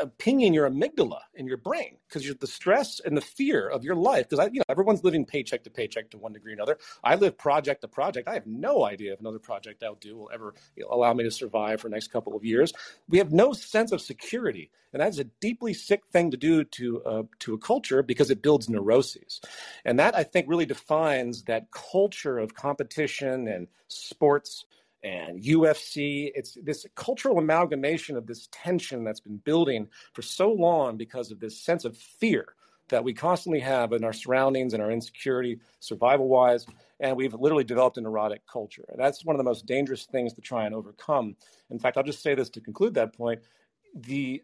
uh, pinging your amygdala in your brain because you're the stress and the fear of your life. Because you know everyone's living paycheck to paycheck to one degree or another. I live project to project. I have no idea if another project I'll do will ever allow me to survive for the next couple of years. We have no sense of security, and that's a deeply sick thing to do to uh, to a culture because it builds neuroses, and that I think really defines that culture of competition and sports and UFC. It's this cultural amalgamation of this tension that's been building for so long because of this sense of fear that we constantly have in our surroundings and our insecurity, survival wise. And we've literally developed an erotic culture. And that's one of the most dangerous things to try and overcome. In fact, I'll just say this to conclude that point. The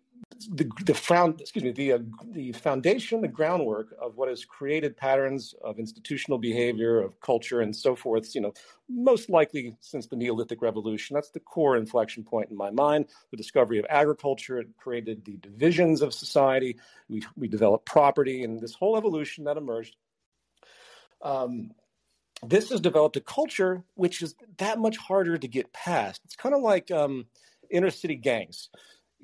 the the found excuse me the uh, the foundation the groundwork of what has created patterns of institutional behavior of culture and so forth you know most likely since the neolithic revolution. That's the core inflection point in my mind. The discovery of agriculture it created the divisions of society. We we developed property and this whole evolution that emerged. Um, this has developed a culture which is that much harder to get past. It's kind of like um, inner city gangs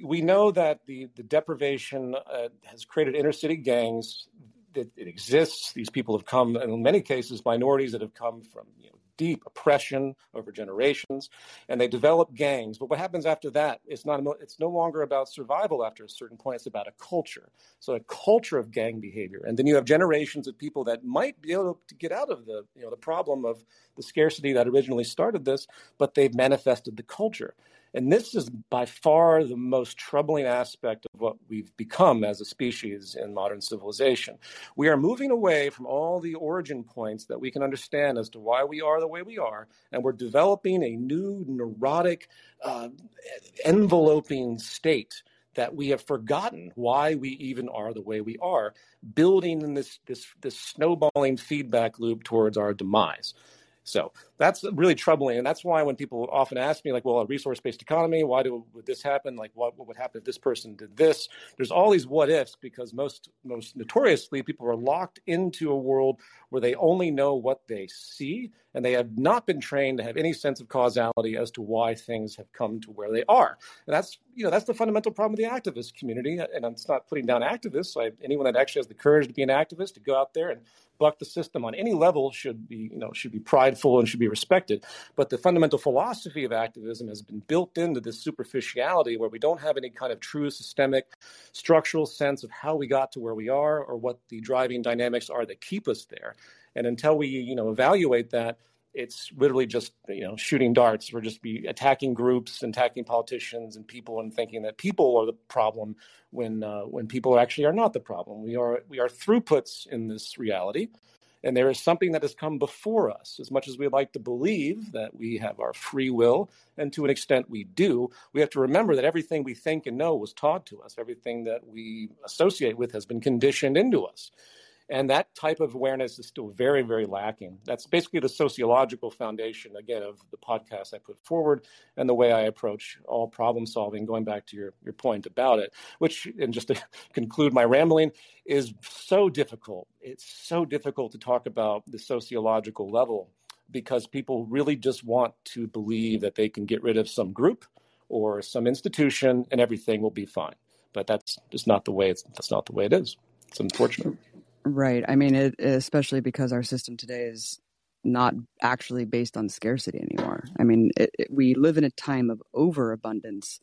we know that the, the deprivation uh, has created inner city gangs. That it exists. These people have come, in many cases, minorities that have come from you know, deep oppression over generations, and they develop gangs. But what happens after that? It's not. It's no longer about survival. After a certain point, it's about a culture. So a culture of gang behavior, and then you have generations of people that might be able to get out of the you know the problem of the scarcity that originally started this, but they've manifested the culture. And this is by far the most troubling aspect of what we've become as a species in modern civilization. We are moving away from all the origin points that we can understand as to why we are the way we are, and we're developing a new neurotic, uh, enveloping state that we have forgotten why we even are the way we are, building in this this this snowballing feedback loop towards our demise. So that's really troubling. And that's why when people often ask me, like, well, a resource based economy, why do, would this happen? Like, what, what would happen if this person did this? There's all these what ifs because most, most notoriously, people are locked into a world where they only know what they see and they have not been trained to have any sense of causality as to why things have come to where they are. And that's, you know, that's the fundamental problem with the activist community. And it's not putting down activists. I, anyone that actually has the courage to be an activist, to go out there and buck the system on any level should be, you know, should be prideful and should be respected. But the fundamental philosophy of activism has been built into this superficiality where we don't have any kind of true systemic structural sense of how we got to where we are or what the driving dynamics are that keep us there. And until we, you know, evaluate that, it's literally just you know shooting darts. We're just be attacking groups, and attacking politicians and people, and thinking that people are the problem when uh, when people actually are not the problem. We are we are throughputs in this reality, and there is something that has come before us. As much as we like to believe that we have our free will, and to an extent we do, we have to remember that everything we think and know was taught to us. Everything that we associate with has been conditioned into us. And that type of awareness is still very, very lacking. That's basically the sociological foundation, again, of the podcast I put forward and the way I approach all problem solving, going back to your, your point about it, which, and just to conclude my rambling, is so difficult. It's so difficult to talk about the sociological level because people really just want to believe that they can get rid of some group or some institution and everything will be fine. But that's just not the way it's that's not the way it is. It's unfortunate. Right. I mean, it, especially because our system today is not actually based on scarcity anymore. I mean, it, it, we live in a time of overabundance,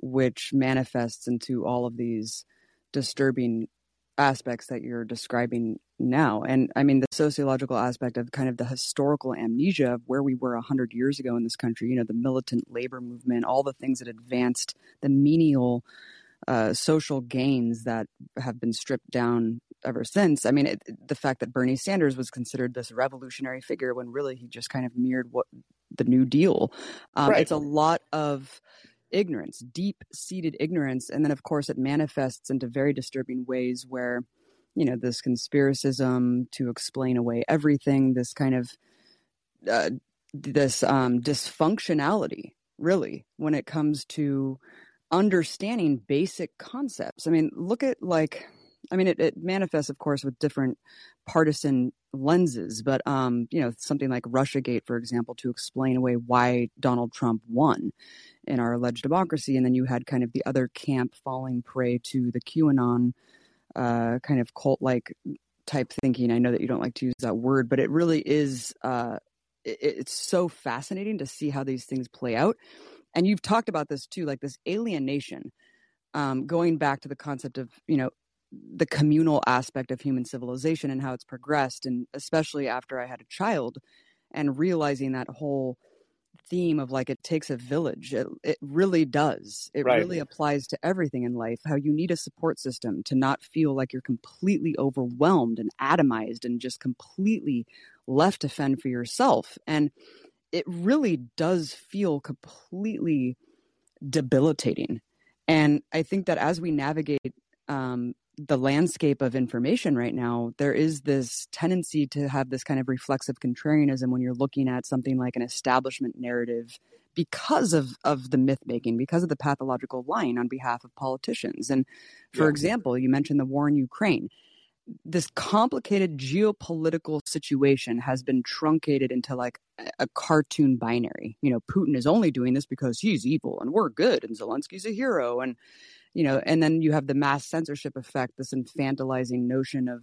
which manifests into all of these disturbing aspects that you're describing now. And I mean, the sociological aspect of kind of the historical amnesia of where we were 100 years ago in this country, you know, the militant labor movement, all the things that advanced the menial uh, social gains that have been stripped down ever since. I mean, it, the fact that Bernie Sanders was considered this revolutionary figure when really he just kind of mirrored what the New Deal. Um, right. It's a lot of ignorance, deep seated ignorance. And then, of course, it manifests into very disturbing ways where, you know, this conspiracism to explain away everything, this kind of, uh, this um, dysfunctionality, really, when it comes to understanding basic concepts. I mean, look at like, I mean, it, it manifests, of course, with different partisan lenses, but um, you know, something like RussiaGate, for example, to explain away why Donald Trump won in our alleged democracy, and then you had kind of the other camp falling prey to the QAnon uh, kind of cult-like type thinking. I know that you don't like to use that word, but it really is. Uh, it, it's so fascinating to see how these things play out and you've talked about this too, like this alienation, um, going back to the concept of you know the communal aspect of human civilization and how it's progressed, and especially after I had a child, and realizing that whole theme of like it takes a village. It, it really does. It right. really applies to everything in life how you need a support system to not feel like you're completely overwhelmed and atomized and just completely left to fend for yourself. And it really does feel completely debilitating. And I think that as we navigate um, the landscape of information right now, there is this tendency to have this kind of reflexive contrarianism when you're looking at something like an establishment narrative because of, of the myth making, because of the pathological lying on behalf of politicians. And for yeah. example, you mentioned the war in Ukraine this complicated geopolitical situation has been truncated into like a cartoon binary. You know, Putin is only doing this because he's evil and we're good and Zelensky's a hero and you know, and then you have the mass censorship effect, this infantilizing notion of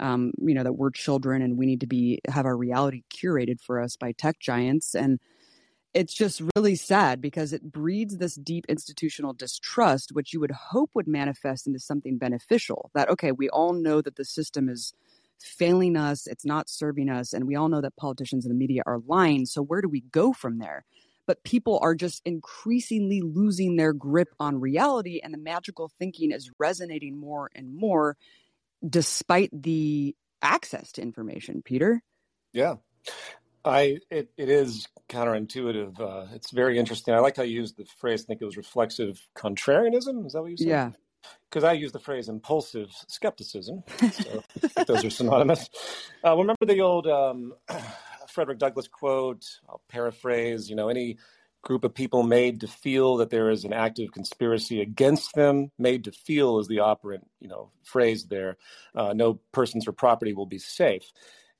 um, you know, that we're children and we need to be have our reality curated for us by tech giants and it's just really sad because it breeds this deep institutional distrust, which you would hope would manifest into something beneficial. That, okay, we all know that the system is failing us, it's not serving us, and we all know that politicians and the media are lying. So, where do we go from there? But people are just increasingly losing their grip on reality, and the magical thinking is resonating more and more despite the access to information, Peter. Yeah. I it, it is counterintuitive. Uh, it's very interesting. I like how you used the phrase. I think it was reflexive contrarianism. Is that what you said? Yeah. Because I use the phrase impulsive skepticism. So those are synonymous. Uh, remember the old um, Frederick Douglass quote? I'll paraphrase. You know, any group of people made to feel that there is an active conspiracy against them, made to feel is the operant, you know, phrase there. Uh, no persons or property will be safe.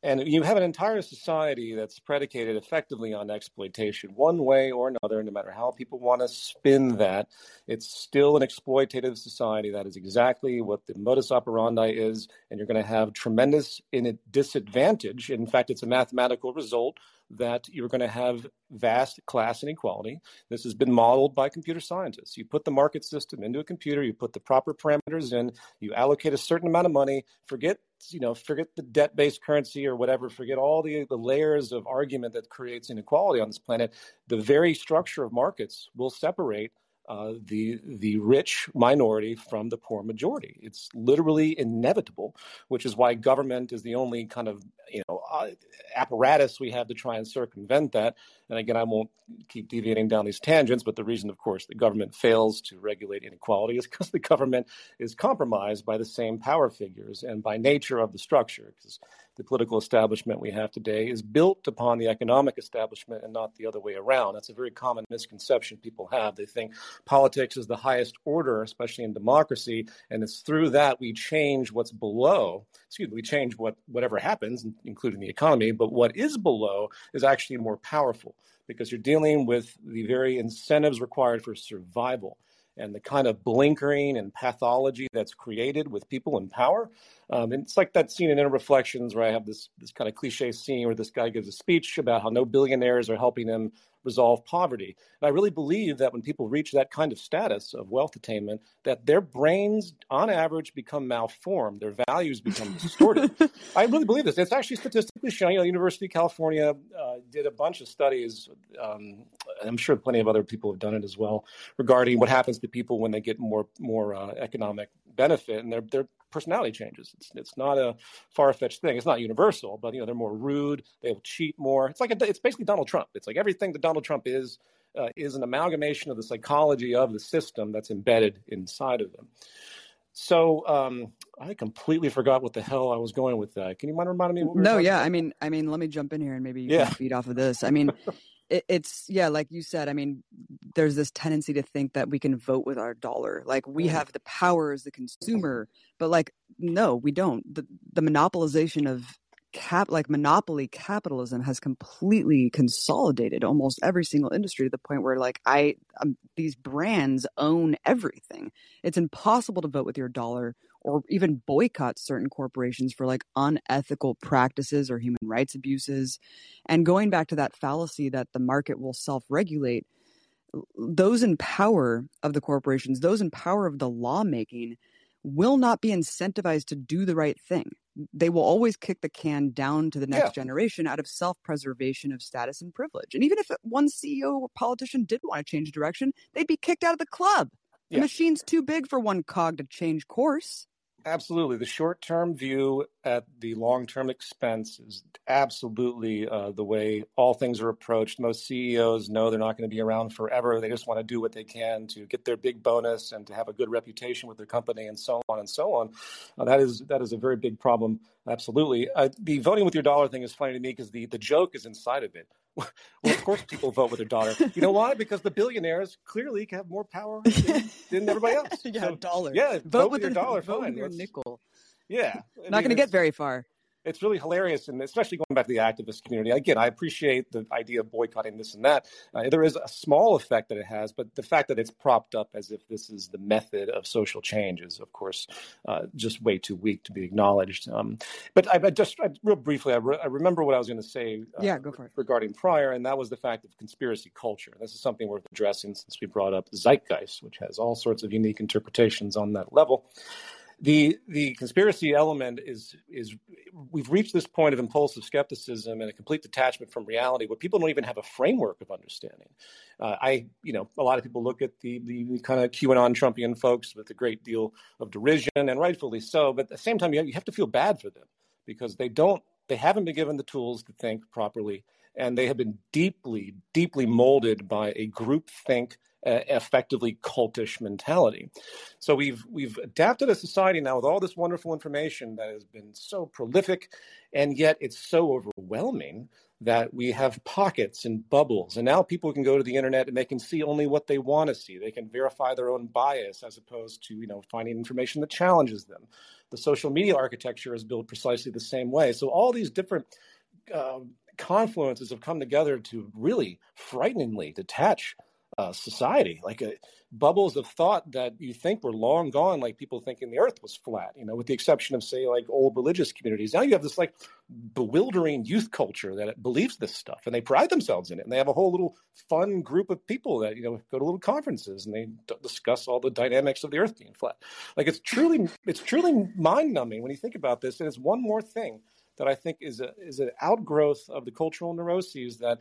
And you have an entire society that's predicated effectively on exploitation, one way or another, no matter how people want to spin that. It's still an exploitative society. That is exactly what the modus operandi is. And you're going to have tremendous in disadvantage. In fact, it's a mathematical result that you're going to have vast class inequality. This has been modeled by computer scientists. You put the market system into a computer, you put the proper parameters in, you allocate a certain amount of money, forget you know, forget the debt-based currency or whatever, forget all the, the layers of argument that creates inequality on this planet. The very structure of markets will separate uh, the the rich minority from the poor majority. It's literally inevitable, which is why government is the only kind of you know uh, apparatus we have to try and circumvent that. And again, I won't keep deviating down these tangents, but the reason, of course, the government fails to regulate inequality is because the government is compromised by the same power figures and by nature of the structure. Because the political establishment we have today is built upon the economic establishment and not the other way around. That's a very common misconception people have. They think politics is the highest order, especially in democracy, and it's through that we change what's below. Excuse me, we change what whatever happens, including the economy, but what is below is actually more powerful because you're dealing with the very incentives required for survival and the kind of blinkering and pathology that's created with people in power. Um, and it's like that scene in InterReflections where I have this this kind of cliche scene where this guy gives a speech about how no billionaires are helping him resolve poverty. And I really believe that when people reach that kind of status of wealth attainment, that their brains, on average, become malformed. Their values become distorted. I really believe this. It's actually statistically shown. You know, University of California uh, did a bunch of studies. Um, I'm sure plenty of other people have done it as well regarding what happens to people when they get more more uh, economic benefit, and their their personality changes. It's it's not a far fetched thing. It's not universal, but you know they're more rude. They'll cheat more. It's like a, it's basically Donald Trump. It's like everything that Donald Trump is uh, is an amalgamation of the psychology of the system that's embedded inside of them. So um, I completely forgot what the hell I was going with that. Can you mind reminding me? no, yeah. About? I mean, I mean, let me jump in here and maybe you yeah. can feed off of this. I mean, it, it's yeah, like you said. I mean, there's this tendency to think that we can vote with our dollar. Like we have the power as the consumer, but like no, we don't. The the monopolization of cap like monopoly capitalism has completely consolidated almost every single industry to the point where like i um, these brands own everything it's impossible to vote with your dollar or even boycott certain corporations for like unethical practices or human rights abuses. And going back to that fallacy that the market will self regulate, those in power of the corporations, those in power of the lawmaking, will not be incentivized to do the right thing. They will always kick the can down to the next yeah. generation out of self preservation of status and privilege. And even if one CEO or politician did want to change direction, they'd be kicked out of the club. The yeah. machine's too big for one cog to change course. Absolutely. The short term view at the long term expense is absolutely uh, the way all things are approached. Most CEOs know they're not going to be around forever. They just want to do what they can to get their big bonus and to have a good reputation with their company and so on and so on. Uh, that is that is a very big problem. Absolutely. Uh, the voting with your dollar thing is funny to me because the, the joke is inside of it. well, of course, people vote with their dollar. You know why? Because the billionaires clearly have more power than, than everybody else. yeah, so, dollar. Yeah, vote, vote with, with your dollar. Vote fine. with your nickel. Yeah, I not going to get very far it's really hilarious, and especially going back to the activist community. Again, I appreciate the idea of boycotting this and that. Uh, there is a small effect that it has, but the fact that it's propped up as if this is the method of social change is, of course, uh, just way too weak to be acknowledged. Um, but I, I just I, real briefly, I, re- I, remember what I was going to say. Uh, yeah, go for it. Regarding prior, and that was the fact of conspiracy culture. This is something worth addressing since we brought up zeitgeist, which has all sorts of unique interpretations on that level the the conspiracy element is is we've reached this point of impulsive skepticism and a complete detachment from reality where people don't even have a framework of understanding. Uh, I you know a lot of people look at the the kind of QAnon Trumpian folks with a great deal of derision and rightfully so, but at the same time you have, you have to feel bad for them because they don't they haven't been given the tools to think properly and they have been deeply deeply molded by a group think uh, effectively cultish mentality. So we've we've adapted a society now with all this wonderful information that has been so prolific, and yet it's so overwhelming that we have pockets and bubbles. And now people can go to the internet and they can see only what they want to see. They can verify their own bias as opposed to you know finding information that challenges them. The social media architecture is built precisely the same way. So all these different uh, confluences have come together to really frighteningly detach uh, society, like uh, bubbles of thought that you think were long gone, like people thinking the earth was flat, you know, with the exception of, say, like old religious communities. Now you have this like bewildering youth culture that believes this stuff and they pride themselves in it. And they have a whole little fun group of people that, you know, go to little conferences and they d- discuss all the dynamics of the earth being flat. Like it's truly, it's truly mind numbing when you think about this. And it's one more thing that I think is a, is an outgrowth of the cultural neuroses that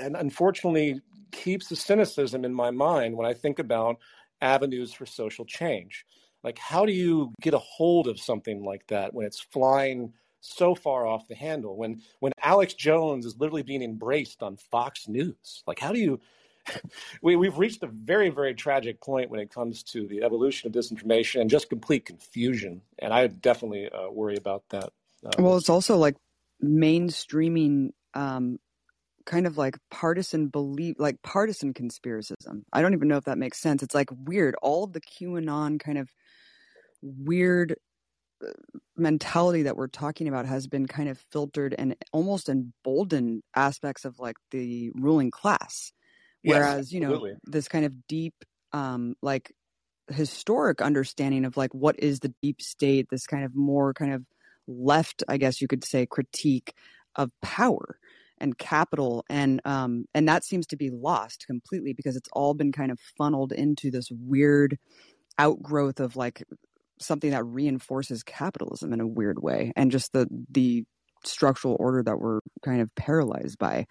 and unfortunately keeps the cynicism in my mind when I think about avenues for social change. Like, how do you get a hold of something like that when it's flying so far off the handle? When when Alex Jones is literally being embraced on Fox News, like, how do you? we, we've reached a very, very tragic point when it comes to the evolution of disinformation and just complete confusion. And I definitely uh, worry about that. Well, it's also like mainstreaming um, kind of like partisan belief, like partisan conspiracism. I don't even know if that makes sense. It's like weird. All of the QAnon kind of weird uh, mentality that we're talking about has been kind of filtered and almost emboldened aspects of like the ruling class. Whereas, yes, you know, this kind of deep, um, like historic understanding of like what is the deep state, this kind of more kind of left, I guess you could say, critique of power and capital and um and that seems to be lost completely because it's all been kind of funneled into this weird outgrowth of like something that reinforces capitalism in a weird way and just the the structural order that we're kind of paralyzed by.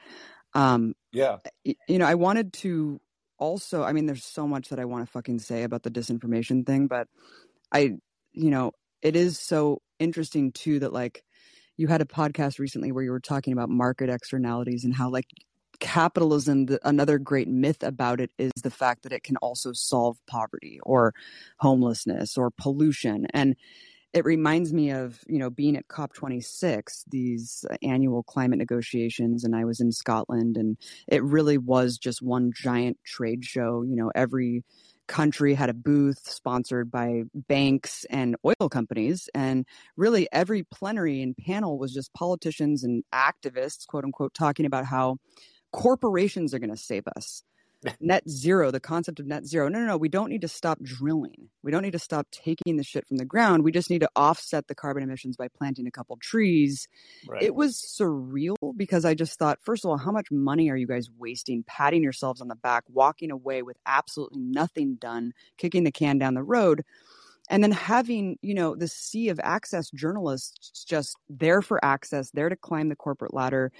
Um yeah. you know i wanted to also i mean there's so much that i want to fucking say about the disinformation thing but i you know it is so interesting too that like you had a podcast recently where you were talking about market externalities and how like capitalism the, another great myth about it is the fact that it can also solve poverty or homelessness or pollution and it reminds me of you know being at COP26, these uh, annual climate negotiations, and I was in Scotland, and it really was just one giant trade show. You know, every country had a booth sponsored by banks and oil companies. And really, every plenary and panel was just politicians and activists, quote unquote, talking about how corporations are going to save us net zero, the concept of net zero. No, no, no. We don't need to stop drilling. We don't need to stop taking the shit from the ground. We just need to offset the carbon emissions by planting a couple trees. Right. It was surreal because I just thought, first of all, how much money are you guys wasting patting yourselves on the back, walking away with absolutely nothing done, kicking the can down the road? and then having you know the sea of access journalists just there for access there to climb the corporate ladder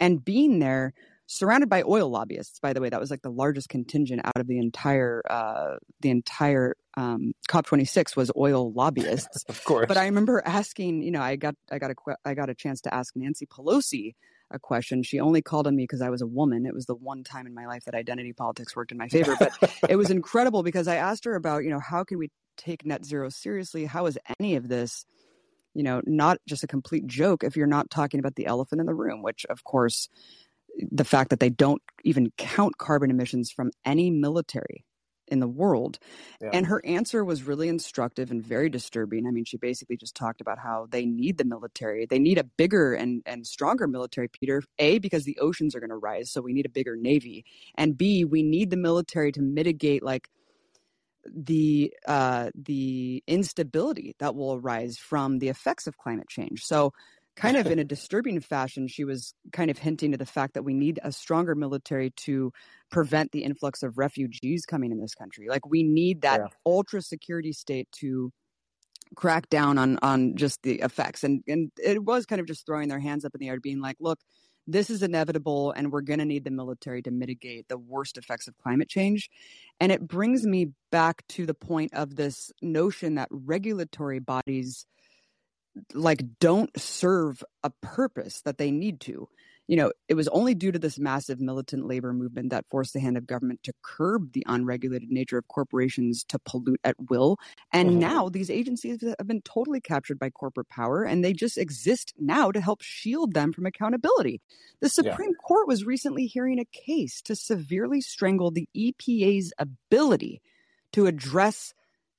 and being there surrounded by oil lobbyists. By the way, that was like the largest contingent out of the entire uh, the entire um, COP26 was oil lobbyists. of course. But I remember asking, you know, I got I got a I got a chance to ask Nancy Pelosi a question. She only called on me because I was a woman. It was the one time in my life that identity politics worked in my favor. But it was incredible because I asked her about, you know, how can we take net zero seriously? How is any of this? you know, not just a complete joke if you're not talking about the elephant in the room, which of course the fact that they don't even count carbon emissions from any military in the world. Yeah. And her answer was really instructive and very disturbing. I mean, she basically just talked about how they need the military. They need a bigger and, and stronger military, Peter. A, because the oceans are going to rise, so we need a bigger navy. And B, we need the military to mitigate like the uh, the instability that will arise from the effects of climate change. So kind of in a disturbing fashion, she was kind of hinting to the fact that we need a stronger military to prevent the influx of refugees coming in this country. Like we need that yeah. ultra security state to crack down on on just the effects. And and it was kind of just throwing their hands up in the air, being like, look, this is inevitable and we're going to need the military to mitigate the worst effects of climate change. And it brings me back to the point of this notion that regulatory bodies like don't serve a purpose that they need to you know it was only due to this massive militant labor movement that forced the hand of government to curb the unregulated nature of corporations to pollute at will and mm-hmm. now these agencies have been totally captured by corporate power and they just exist now to help shield them from accountability the supreme yeah. court was recently hearing a case to severely strangle the epa's ability to address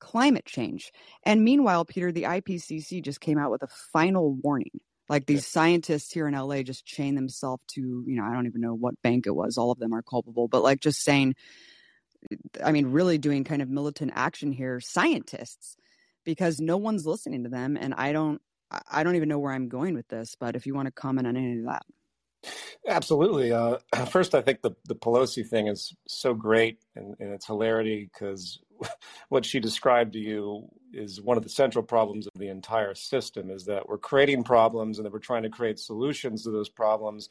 climate change. And meanwhile, Peter, the IPCC just came out with a final warning. Like these scientists here in LA just chain themselves to, you know, I don't even know what bank it was. All of them are culpable, but like just saying, I mean, really doing kind of militant action here, scientists, because no one's listening to them. And I don't, I don't even know where I'm going with this, but if you want to comment on any of that. Absolutely. Uh, first, I think the, the Pelosi thing is so great and, in its hilarity because what she described to you is one of the central problems of the entire system is that we're creating problems and that we're trying to create solutions to those problems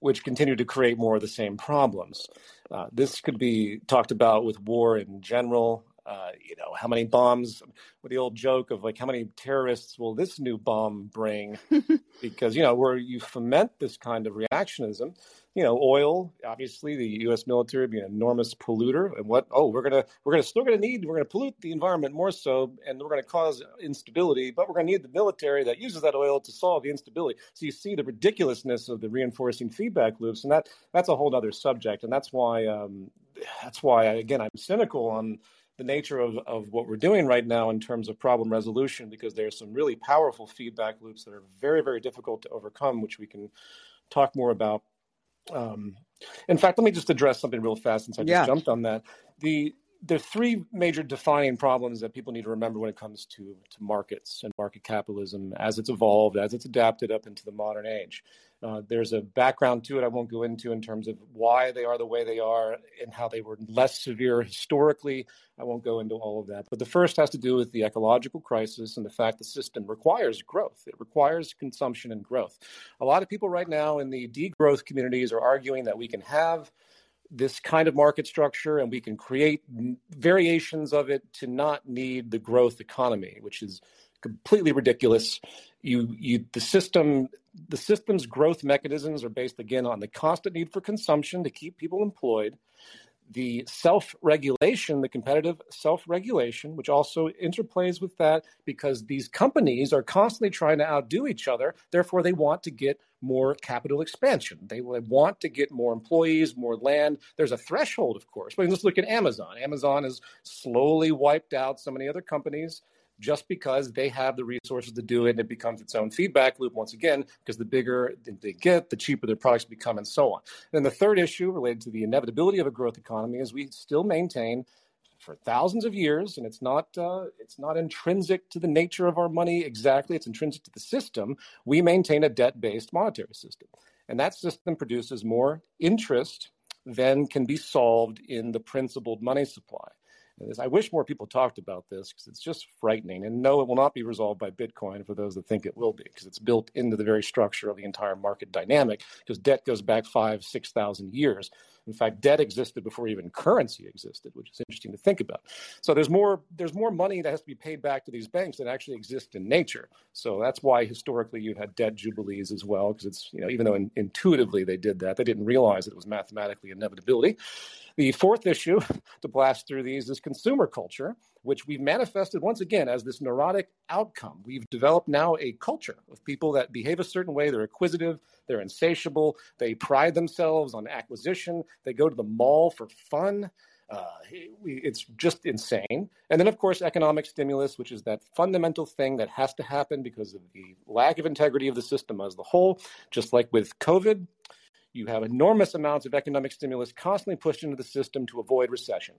which continue to create more of the same problems. Uh, this could be talked about with war in general. Uh, you know, how many bombs, with the old joke of like, how many terrorists will this new bomb bring? because, you know, where you foment this kind of reactionism, you know, oil, obviously the U.S. military would be an enormous polluter. And what, oh, we're to, we're to still to need, we're to pollute the environment more so, and we're to cause instability, but we're to need the military that uses that oil to solve the instability. So you see the ridiculousness of the reinforcing feedback loops. And that, that's a whole other subject. And that's why, um, that's why, again, I'm cynical on, the nature of, of what we're doing right now in terms of problem resolution because there's some really powerful feedback loops that are very, very difficult to overcome, which we can talk more about. Um, in fact, let me just address something real fast since I just yeah. jumped on that. The there are three major defining problems that people need to remember when it comes to, to markets and market capitalism as it's evolved, as it's adapted up into the modern age. Uh, there's a background to it I won't go into in terms of why they are the way they are and how they were less severe historically. I won't go into all of that. But the first has to do with the ecological crisis and the fact the system requires growth. It requires consumption and growth. A lot of people right now in the degrowth communities are arguing that we can have this kind of market structure and we can create variations of it to not need the growth economy, which is completely ridiculous. You, you, the system, the system's growth mechanisms are based again on the constant need for consumption to keep people employed, the self regulation, the competitive self regulation, which also interplays with that because these companies are constantly trying to outdo each other. Therefore, they want to get more capital expansion. They want to get more employees, more land. There's a threshold, of course. But let's look at Amazon. Amazon has slowly wiped out so many other companies just because they have the resources to do it and it becomes its own feedback loop once again because the bigger they get the cheaper their products become and so on. And the third issue related to the inevitability of a growth economy is we still maintain for thousands of years and it's not uh, it's not intrinsic to the nature of our money exactly it's intrinsic to the system we maintain a debt-based monetary system. And that system produces more interest than can be solved in the principled money supply I wish more people talked about this because it's just frightening. And no, it will not be resolved by Bitcoin for those that think it will be, because it's built into the very structure of the entire market dynamic. Because debt goes back five, six thousand years. In fact, debt existed before even currency existed, which is interesting to think about. So there's more there's more money that has to be paid back to these banks that actually exist in nature. So that's why historically you've had debt jubilees as well, because it's you know even though in, intuitively they did that, they didn't realize that it was mathematically inevitability. The fourth issue to blast through these is consumer culture, which we've manifested once again as this neurotic outcome. We've developed now a culture of people that behave a certain way. They're acquisitive, they're insatiable, they pride themselves on acquisition, they go to the mall for fun. Uh, it's just insane. And then, of course, economic stimulus, which is that fundamental thing that has to happen because of the lack of integrity of the system as a whole. Just like with COVID, you have enormous amounts of economic stimulus constantly pushed into the system to avoid recession.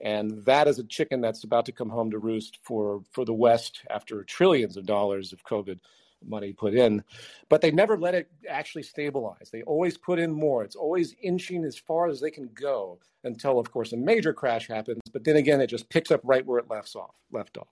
And that is a chicken that's about to come home to roost for, for the West after trillions of dollars of COVID money put in. But they never let it actually stabilize. They always put in more. It's always inching as far as they can go until, of course, a major crash happens. But then again, it just picks up right where it left off. Left off.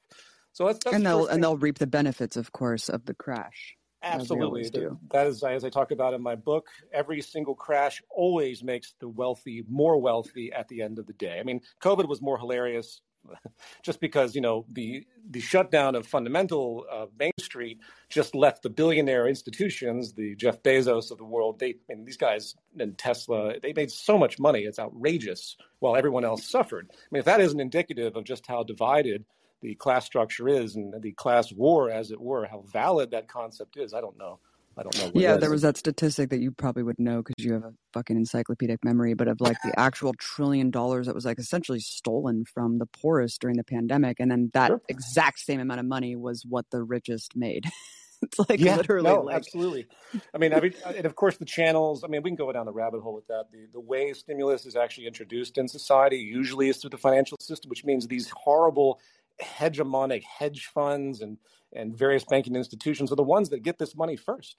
So that's, that's and they'll and they'll reap the benefits, of course, of the crash. Absolutely. That is, as I talk about in my book, every single crash always makes the wealthy more wealthy at the end of the day. I mean, COVID was more hilarious just because, you know, the, the shutdown of fundamental uh, Main Street just left the billionaire institutions, the Jeff Bezos of the world. They, I mean, these guys and Tesla, they made so much money. It's outrageous while everyone else suffered. I mean, if that isn't indicative of just how divided the class structure is and the class war, as it were, how valid that concept is. I don't know. I don't know. yeah, there was that statistic that you probably would know because you have a fucking encyclopedic memory, but of like the actual trillion dollars that was like essentially stolen from the poorest during the pandemic, and then that sure. exact same amount of money was what the richest made. it's like yeah, literally, no, like... absolutely. I mean, I mean, and of course the channels. I mean, we can go down the rabbit hole with that. The the way stimulus is actually introduced in society usually is through the financial system, which means these horrible hegemonic hedge funds and, and various banking institutions are the ones that get this money first.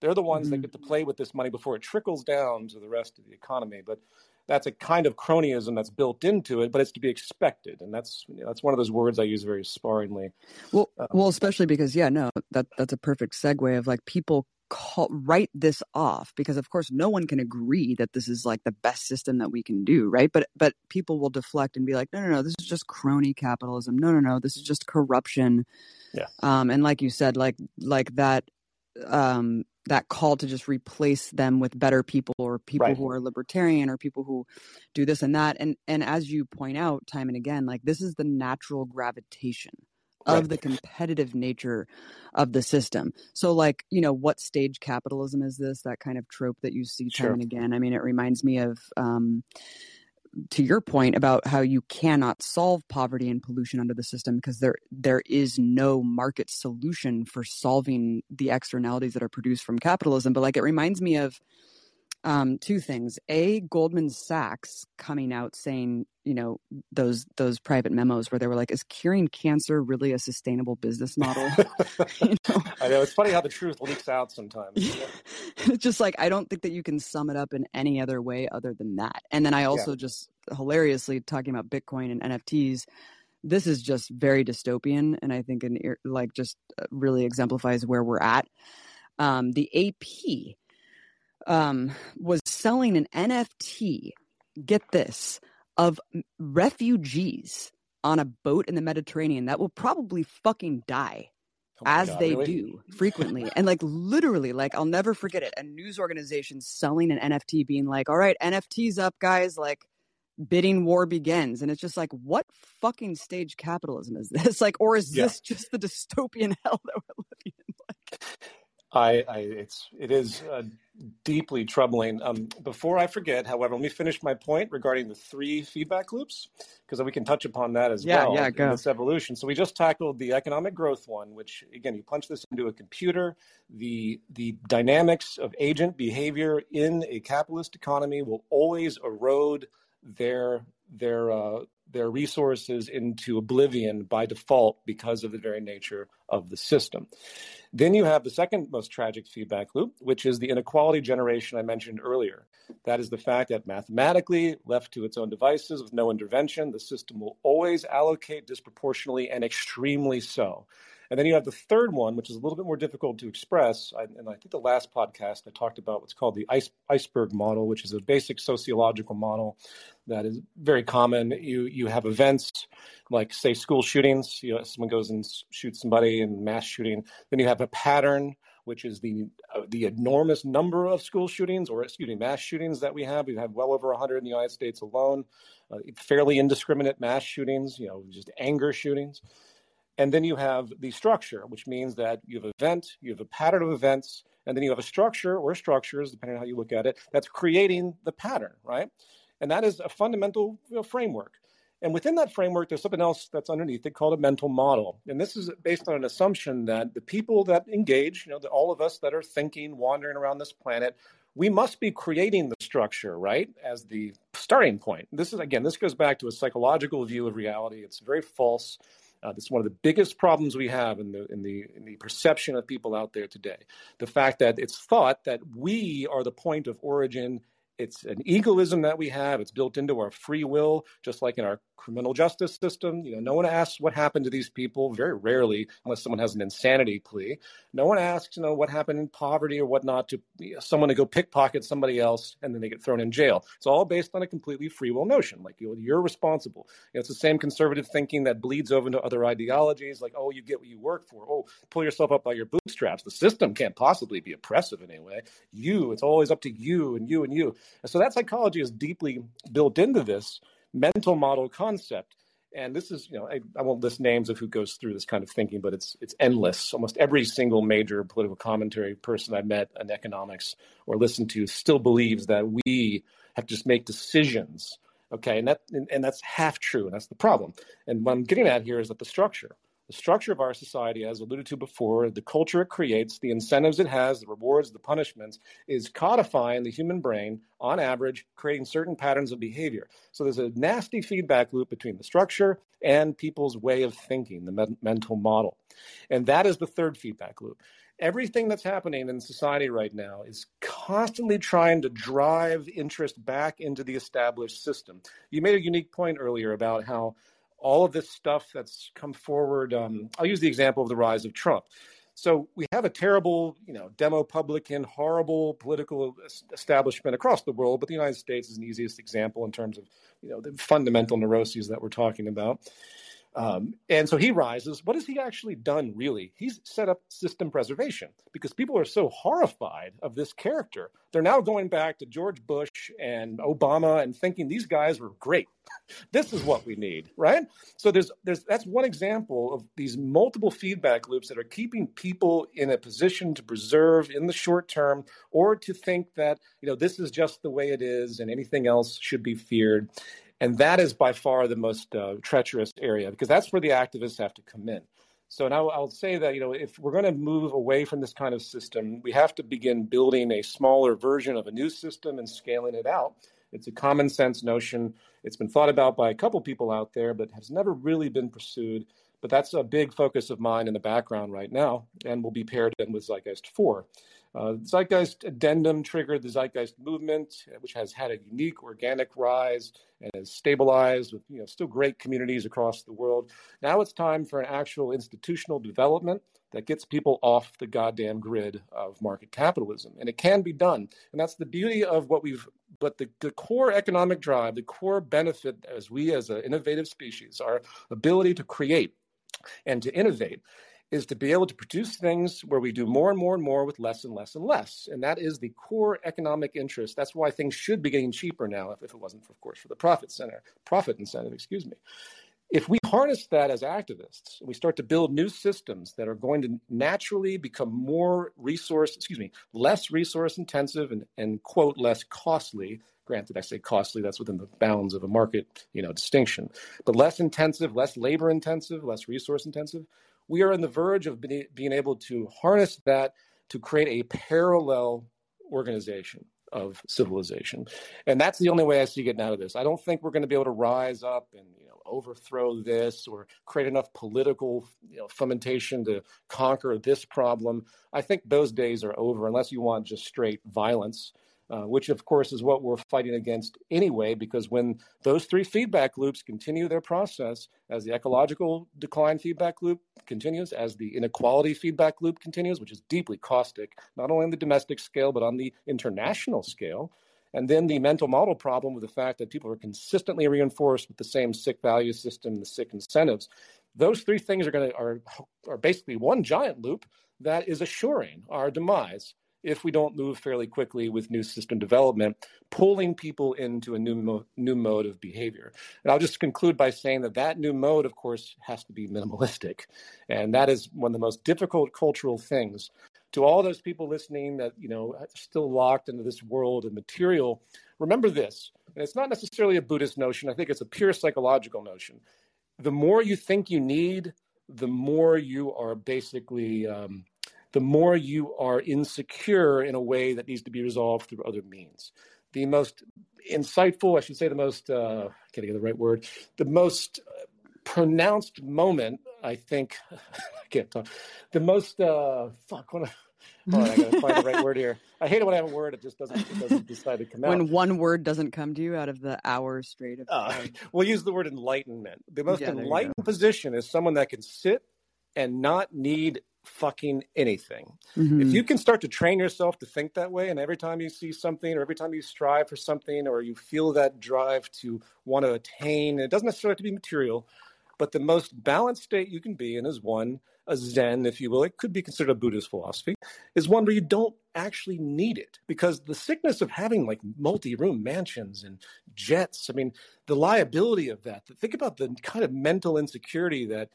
They're the ones mm-hmm. that get to play with this money before it trickles down to the rest of the economy. But that's a kind of cronyism that's built into it, but it's to be expected, and that's you know, that's one of those words I use very sparingly. Well, um, well, especially because yeah, no, that that's a perfect segue of like people call, write this off because of course no one can agree that this is like the best system that we can do right? But but people will deflect and be like no no no this is just crony capitalism. No no no this is just corruption. Yeah. Um and like you said like like that um that call to just replace them with better people or people right. who are libertarian or people who do this and that. And and as you point out time and again like this is the natural gravitation of the competitive nature of the system. So, like, you know, what stage capitalism is this? That kind of trope that you see time sure. and again. I mean, it reminds me of, um, to your point about how you cannot solve poverty and pollution under the system because there there is no market solution for solving the externalities that are produced from capitalism. But like, it reminds me of um, two things. A, Goldman Sachs coming out saying, you know, those those private memos where they were like, "Is curing cancer really a sustainable business model?" you know? I know it's funny how the truth leaks out sometimes. Yeah. it's just like I don't think that you can sum it up in any other way other than that. And then I also yeah. just hilariously talking about Bitcoin and NFTs. This is just very dystopian, and I think an like just uh, really exemplifies where we're at. Um, the AP um, was selling an NFT, get this, of refugees on a boat in the Mediterranean that will probably fucking die. Oh as God, they really? do frequently. and like literally, like I'll never forget it. A news organization selling an NFT being like, all right, NFTs up, guys, like bidding war begins. And it's just like, what fucking stage capitalism is this? Like, or is yeah. this just the dystopian hell that we're living in? Like, I, I it's it is uh, deeply troubling. Um, before I forget, however, let me finish my point regarding the three feedback loops because we can touch upon that as yeah, well yeah, in this evolution. So we just tackled the economic growth one, which again, you punch this into a computer. The the dynamics of agent behavior in a capitalist economy will always erode their their uh, their resources into oblivion by default because of the very nature of the system. Then you have the second most tragic feedback loop, which is the inequality generation I mentioned earlier. That is the fact that mathematically, left to its own devices with no intervention, the system will always allocate disproportionately and extremely so. And then you have the third one, which is a little bit more difficult to express. And I think the last podcast I talked about what's called the ice, iceberg model, which is a basic sociological model that is very common. You you have events like say school shootings. You know, someone goes and shoots somebody in mass shooting. Then you have a pattern, which is the uh, the enormous number of school shootings or excuse me mass shootings that we have. We've well over 100 in the United States alone. Uh, fairly indiscriminate mass shootings. You know, just anger shootings. And then you have the structure, which means that you have an event, you have a pattern of events, and then you have a structure or structures, depending on how you look at it, that's creating the pattern, right? And that is a fundamental you know, framework. And within that framework, there's something else that's underneath it called a mental model. And this is based on an assumption that the people that engage, you know, all of us that are thinking, wandering around this planet, we must be creating the structure, right, as the starting point. This is, again, this goes back to a psychological view of reality. It's very false. Uh, this is one of the biggest problems we have in the, in, the, in the perception of people out there today. The fact that it's thought that we are the point of origin it's an egoism that we have. It's built into our free will, just like in our criminal justice system. You know, no one asks what happened to these people. Very rarely, unless someone has an insanity plea, no one asks, you know, what happened in poverty or whatnot to someone to go pickpocket somebody else and then they get thrown in jail. It's all based on a completely free will notion. Like you know, you're responsible. You know, it's the same conservative thinking that bleeds over into other ideologies. Like, oh, you get what you work for. Oh, pull yourself up by your bootstraps. The system can't possibly be oppressive in any way. You, it's always up to you and you and you. And so that psychology is deeply built into this mental model concept. And this is, you know, I, I, won't list names of who goes through this kind of thinking, but it's it's endless. Almost every single major political commentary person I met in economics or listened to still believes that we have to just make decisions. Okay, and that and, and that's half true, and that's the problem. And what I'm getting at here is that the structure the structure of our society, as alluded to before, the culture it creates, the incentives it has, the rewards, the punishments, is codifying the human brain on average, creating certain patterns of behavior. So there's a nasty feedback loop between the structure and people's way of thinking, the me- mental model. And that is the third feedback loop. Everything that's happening in society right now is constantly trying to drive interest back into the established system. You made a unique point earlier about how all of this stuff that's come forward. Um, I'll use the example of the rise of Trump. So we have a terrible, you know, demo publican, horrible political establishment across the world, but the United States is an easiest example in terms of, you know, the fundamental neuroses that we're talking about. Um, and so he rises. What has he actually done, really? He's set up system preservation because people are so horrified of this character. They're now going back to George Bush and Obama and thinking these guys were great. this is what we need, right? So there's there's that's one example of these multiple feedback loops that are keeping people in a position to preserve in the short term or to think that, you know, this is just the way it is and anything else should be feared. And that is by far the most uh, treacherous area because that's where the activists have to come in. So now I'll say that you know if we're going to move away from this kind of system, we have to begin building a smaller version of a new system and scaling it out. It's a common sense notion. It's been thought about by a couple people out there, but has never really been pursued. But that's a big focus of mine in the background right now, and will be paired in with Zeitgeist 4. Uh, Zeitgeist addendum triggered the Zeitgeist movement, which has had a unique organic rise and has stabilized with you know still great communities across the world. Now it's time for an actual institutional development that gets people off the goddamn grid of market capitalism, and it can be done. And that's the beauty of what we've. But the, the core economic drive, the core benefit as we as an innovative species, our ability to create and to innovate is to be able to produce things where we do more and more and more with less and less and less. And that is the core economic interest. That's why things should be getting cheaper now, if, if it wasn't, for, of course, for the profit center, profit incentive, excuse me. If we harness that as activists, we start to build new systems that are going to naturally become more resource, excuse me, less resource intensive and, and quote, less costly. Granted, I say costly, that's within the bounds of a market, you know, distinction, but less intensive, less labor intensive, less resource intensive we are on the verge of being able to harness that to create a parallel organization of civilization. And that's the only way I see getting out of this. I don't think we're going to be able to rise up and you know overthrow this or create enough political you know, fomentation to conquer this problem. I think those days are over unless you want just straight violence. Uh, which of course is what we're fighting against anyway, because when those three feedback loops continue their process, as the ecological decline feedback loop continues, as the inequality feedback loop continues, which is deeply caustic, not only on the domestic scale, but on the international scale, and then the mental model problem with the fact that people are consistently reinforced with the same sick value system, the sick incentives. Those three things are going to are are basically one giant loop that is assuring our demise if we don't move fairly quickly with new system development, pulling people into a new mo- new mode of behavior. And I'll just conclude by saying that that new mode, of course, has to be minimalistic, and that is one of the most difficult cultural things to all those people listening that you know still locked into this world of material, remember this. And it's not necessarily a Buddhist notion. I think it's a pure psychological notion. The more you think you need, the more you are basically um, the more you are insecure in a way that needs to be resolved through other means. The most insightful, I should say, the most, uh, I can't get the right word, the most pronounced moment, I think, I can't talk, the most, uh, fuck, what, Oh, I gotta find the right word here. I hate it when I have a word; it just doesn't, it doesn't decide to come out. When one word doesn't come to you out of the hours straight of. Uh, we'll use the word enlightenment. The most yeah, enlightened position is someone that can sit and not need fucking anything. Mm-hmm. If you can start to train yourself to think that way, and every time you see something, or every time you strive for something, or you feel that drive to want to attain, it doesn't necessarily have to be material, but the most balanced state you can be in is one, a Zen, if you will, it could be considered a Buddhist philosophy, is one where you don't actually need it. Because the sickness of having like multi room mansions and jets, I mean, the liability of that, think about the kind of mental insecurity that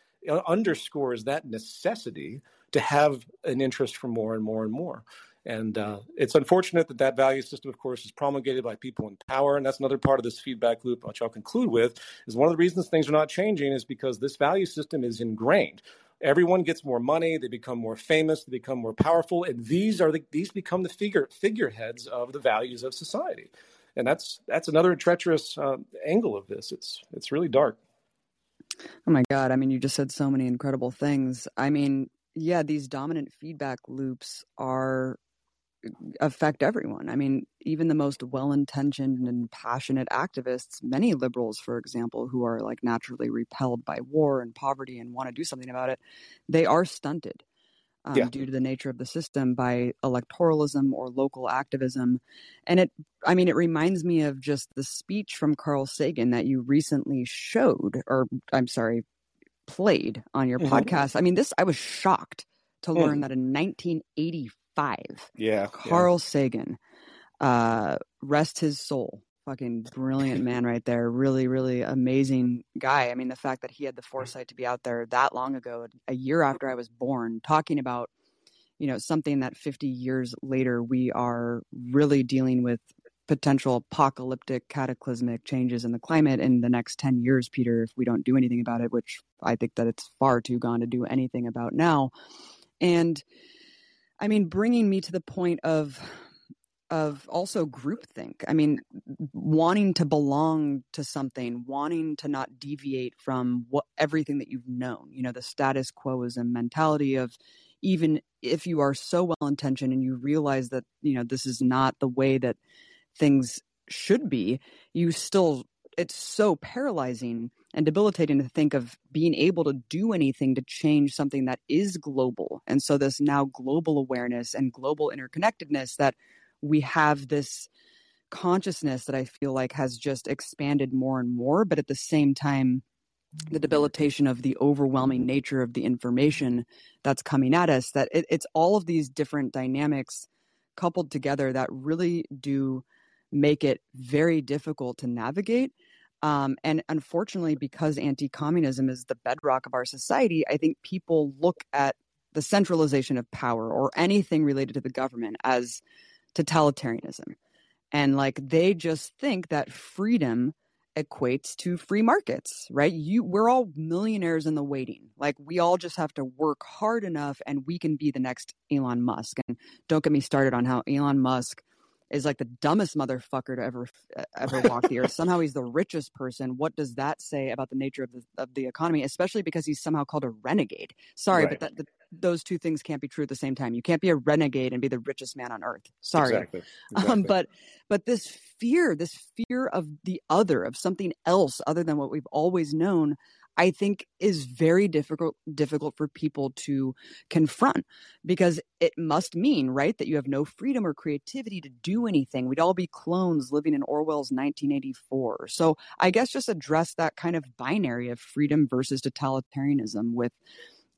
underscores that necessity to have an interest for more and more and more. And uh, it's unfortunate that that value system, of course, is promulgated by people in power. And that's another part of this feedback loop, which I'll conclude with, is one of the reasons things are not changing is because this value system is ingrained. Everyone gets more money, they become more famous, they become more powerful, and these are the, these become the figure figureheads of the values of society. And that's that's another treacherous uh, angle of this. It's it's really dark. Oh my God. I mean, you just said so many incredible things. I mean, yeah, these dominant feedback loops are affect everyone. I mean, even the most well intentioned and passionate activists, many liberals, for example, who are like naturally repelled by war and poverty and want to do something about it, they are stunted. Um, yeah. due to the nature of the system by electoralism or local activism. And it, I mean, it reminds me of just the speech from Carl Sagan that you recently showed, or I'm sorry, played on your mm-hmm. podcast. I mean, this, I was shocked to mm. learn that in 1985, yeah, Carl yeah. Sagan, uh, rest his soul, fucking brilliant man right there. Really, really amazing guy. I mean, the fact that he had the foresight to be out there that long ago, a year after I was born, talking about, you know, something that 50 years later we are really dealing with potential apocalyptic cataclysmic changes in the climate in the next 10 years peter if we don't do anything about it which i think that it's far too gone to do anything about now. And i mean bringing me to the point of of also groupthink. I mean wanting to belong to something wanting to not deviate from what everything that you've known you know the status quo is a mentality of even if you are so well intentioned and you realize that you know this is not the way that things should be, you still, it's so paralyzing and debilitating to think of being able to do anything to change something that is global. And so, this now global awareness and global interconnectedness that we have this consciousness that I feel like has just expanded more and more, but at the same time, the debilitation of the overwhelming nature of the information that's coming at us that it, it's all of these different dynamics coupled together that really do make it very difficult to navigate. Um, and unfortunately, because anti communism is the bedrock of our society, I think people look at the centralization of power or anything related to the government as totalitarianism. And like they just think that freedom equates to free markets, right? You we're all millionaires in the waiting. Like we all just have to work hard enough and we can be the next Elon Musk. And don't get me started on how Elon Musk is like the dumbest motherfucker to ever ever walk the earth. Somehow he's the richest person. What does that say about the nature of the of the economy? Especially because he's somehow called a renegade. Sorry, right. but that, the, those two things can't be true at the same time. You can't be a renegade and be the richest man on earth. Sorry, exactly. exactly. Um, but but this fear, this fear of the other, of something else other than what we've always known, I think is very difficult difficult for people to confront because it must mean, right, that you have no freedom or creativity to do anything. We'd all be clones living in Orwell's 1984. So I guess just address that kind of binary of freedom versus totalitarianism with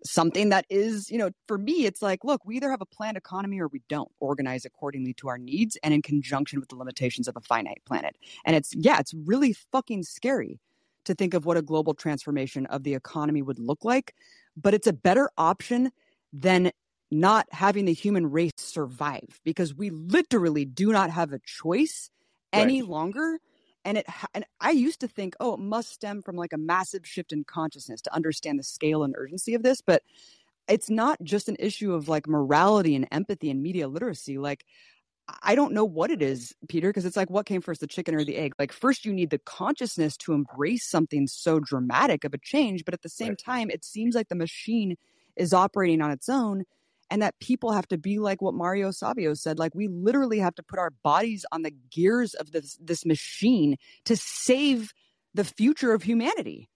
something that is, you know, for me, it's like, look, we either have a planned economy or we don't organize accordingly to our needs and in conjunction with the limitations of a finite planet. And it's, yeah, it's really fucking scary to think of what a global transformation of the economy would look like, but it's a better option than not having the human race survive because we literally do not have a choice any right. longer and it and i used to think oh it must stem from like a massive shift in consciousness to understand the scale and urgency of this but it's not just an issue of like morality and empathy and media literacy like I don't know what it is, Peter, because it's like what came first, the chicken or the egg? Like, first, you need the consciousness to embrace something so dramatic of a change. But at the same right. time, it seems like the machine is operating on its own and that people have to be like what Mario Savio said. Like, we literally have to put our bodies on the gears of this, this machine to save the future of humanity.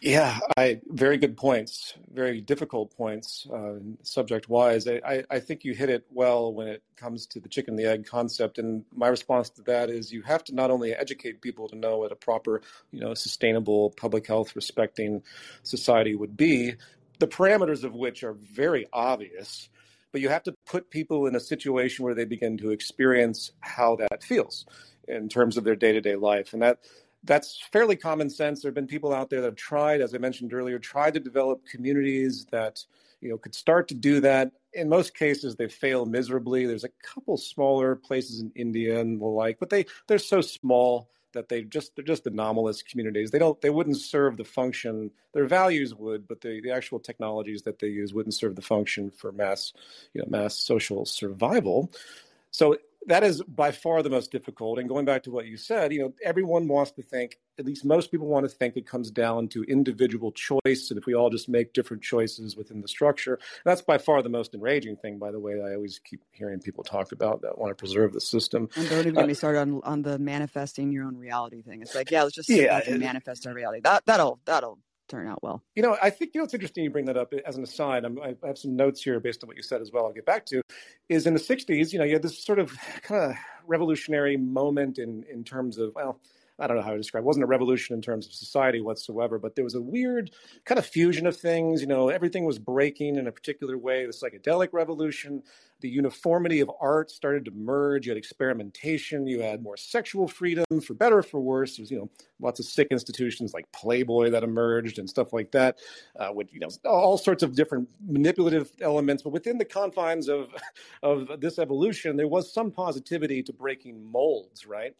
Yeah, I very good points, very difficult points, uh, subject wise. I, I think you hit it well when it comes to the chicken and the egg concept. And my response to that is you have to not only educate people to know what a proper, you know, sustainable public health respecting society would be, the parameters of which are very obvious, but you have to put people in a situation where they begin to experience how that feels in terms of their day to day life. And that that's fairly common sense. There have been people out there that have tried, as I mentioned earlier, tried to develop communities that you know could start to do that. In most cases, they fail miserably. There's a couple smaller places in India and the like, but they they're so small that they just they're just anomalous communities. They don't they wouldn't serve the function. Their values would, but the, the actual technologies that they use wouldn't serve the function for mass you know mass social survival. So that is by far the most difficult. And going back to what you said, you know, everyone wants to think, at least most people want to think it comes down to individual choice. And if we all just make different choices within the structure, that's by far the most enraging thing, by the way, I always keep hearing people talk about that want to preserve the system. And don't even uh, get me started on, on the manifesting your own reality thing. It's like, yeah, let's just yeah, manifest our reality. That, that'll, that'll turn out well. You know, I think you know it's interesting you bring that up as an aside. I'm, i have some notes here based on what you said as well. I'll get back to. Is in the '60s, you know, you had this sort of kind of revolutionary moment in in terms of well, I don't know how to describe. It wasn't a revolution in terms of society whatsoever, but there was a weird kind of fusion of things. You know, everything was breaking in a particular way. The psychedelic revolution, the uniformity of art started to merge. You had experimentation. You had more sexual freedom, for better or for worse. There's you know lots of sick institutions like Playboy that emerged and stuff like that, uh, with you know all sorts of different manipulative elements. But within the confines of of this evolution, there was some positivity to breaking molds, right?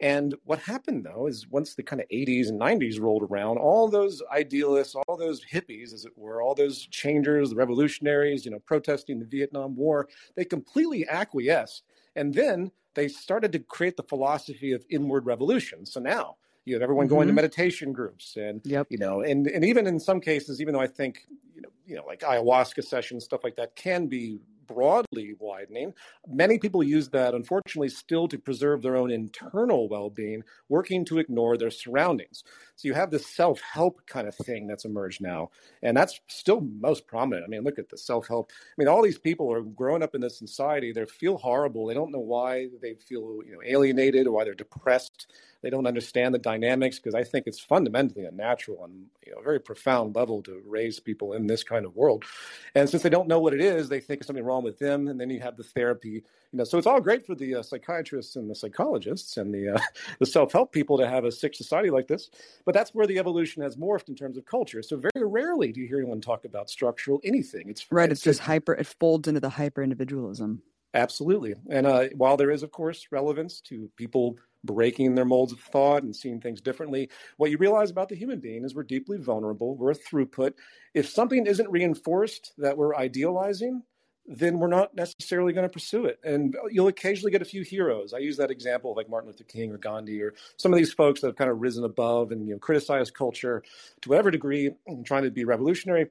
And what happened though is once the kind of 80s and 90s rolled around, all those idealists, all those hippies, as it were, all those changers, the revolutionaries, you know, protesting the Vietnam War, they completely acquiesced. And then they started to create the philosophy of inward revolution. So now you have everyone mm-hmm. going to mm-hmm. meditation groups and yep. you know, and and even in some cases, even though I think you know, you know, like ayahuasca sessions, stuff like that can be broadly widening. Many people use that, unfortunately, still to preserve their own internal well being, working to ignore their surroundings. So you have this self help kind of thing that's emerged now. And that's still most prominent. I mean, look at the self help. I mean, all these people are growing up in this society. They feel horrible. They don't know why they feel you know, alienated or why they're depressed. They don't understand the dynamics because I think it's fundamentally unnatural and you know, a very profound level to raise people in this kind of world. And since they don't know what it is, they think something wrong with them. And then you have the therapy you know, so it's all great for the uh, psychiatrists and the psychologists and the uh, the self help people to have a sick society like this, but that's where the evolution has morphed in terms of culture. So very rarely do you hear anyone talk about structural anything. It's right. It's, it's just hyper. It folds into the hyper individualism. Absolutely, and uh, while there is, of course, relevance to people breaking their molds of thought and seeing things differently. What you realize about the human being is we're deeply vulnerable. We're a throughput. If something isn't reinforced that we're idealizing, then we're not necessarily going to pursue it. And you'll occasionally get a few heroes. I use that example like Martin Luther King or Gandhi or some of these folks that have kind of risen above and you know criticized culture to whatever degree, trying to be revolutionary.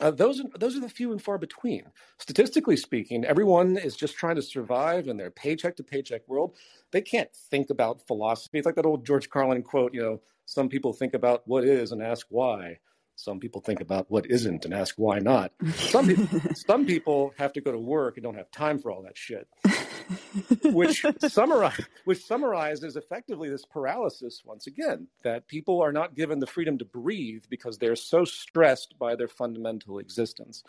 Uh, those are, those are the few and far between. Statistically speaking, everyone is just trying to survive in their paycheck to paycheck world. They can't think about philosophy. It's like that old George Carlin quote. You know, some people think about what is and ask why. Some people think about what isn't and ask why not. Some people, some people have to go to work and don't have time for all that shit. which summarize, which summarizes effectively this paralysis once again that people are not given the freedom to breathe because they're so stressed by their fundamental existence.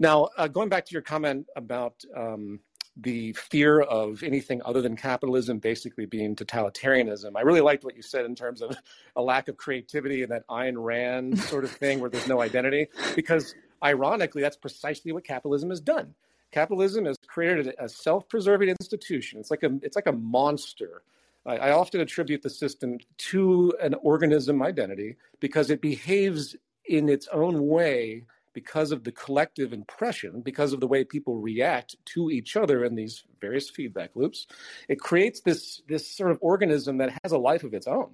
Now, uh, going back to your comment about um, the fear of anything other than capitalism basically being totalitarianism. I really liked what you said in terms of a lack of creativity and that Ayn Rand sort of thing where there's no identity, because ironically, that's precisely what capitalism has done. Capitalism has created a self-preserving institution. It's like a it's like a monster. I, I often attribute the system to an organism identity because it behaves in its own way because of the collective impression, because of the way people react to each other in these various feedback loops, it creates this, this sort of organism that has a life of its own.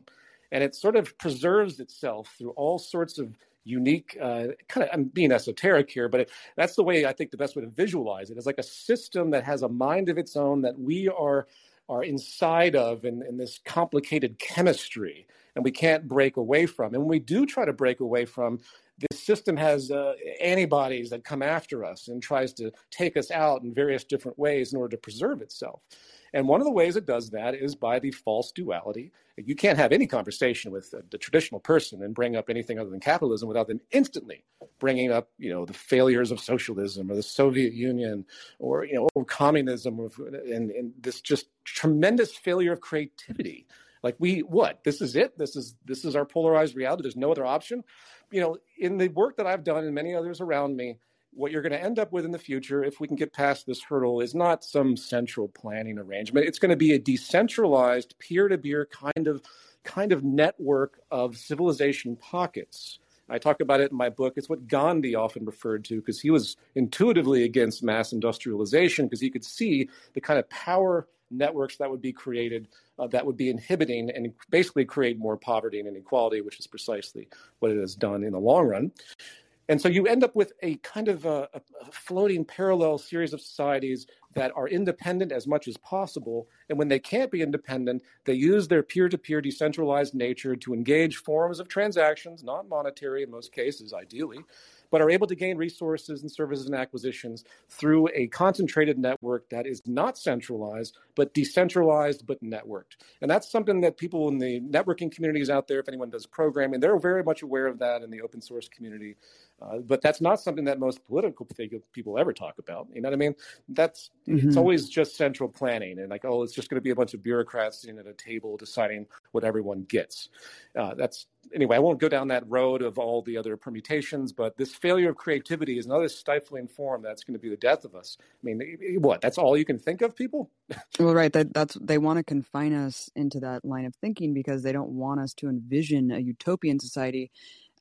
And it sort of preserves itself through all sorts of unique uh, kind of i'm being esoteric here but it, that's the way i think the best way to visualize it is like a system that has a mind of its own that we are are inside of in, in this complicated chemistry and we can't break away from and when we do try to break away from this system has uh, antibodies that come after us and tries to take us out in various different ways in order to preserve itself. And one of the ways it does that is by the false duality. You can't have any conversation with the traditional person and bring up anything other than capitalism without them instantly bringing up, you know, the failures of socialism or the Soviet Union or you know or communism or, and, and this just tremendous failure of creativity. Like we what? This is it. This is this is our polarized reality. There's no other option you know, in the work that I've done and many others around me, what you're going to end up with in the future, if we can get past this hurdle, is not some central planning arrangement. It's going to be a decentralized, peer-to-peer kind of kind of network of civilization pockets. I talk about it in my book. It's what Gandhi often referred to because he was intuitively against mass industrialization because he could see the kind of power networks that would be created uh, that would be inhibiting and basically create more poverty and inequality, which is precisely what it has done in the long run. And so you end up with a kind of a, a, floating parallel series of societies that are independent as much as possible. And when they can't be independent, they use their peer to peer decentralized nature to engage forms of transactions, not monetary in most cases, ideally, but are able to gain resources and services and acquisitions through a concentrated network that is not centralized, but decentralized, but networked. And that's something that people in the networking communities out there, if anyone does programming, they're very much aware of that in the open source community. Uh, but that's not something that most political people ever talk about. You know what I mean? That's mm-hmm. it's always just central planning and like, oh, it's just going to be a bunch of bureaucrats sitting at a table deciding what everyone gets. Uh, that's anyway. I won't go down that road of all the other permutations, but this failure of creativity is another stifling form that's going to be the death of us. I mean, what? That's all you can think of, people? well, right. That, that's they want to confine us into that line of thinking because they don't want us to envision a utopian society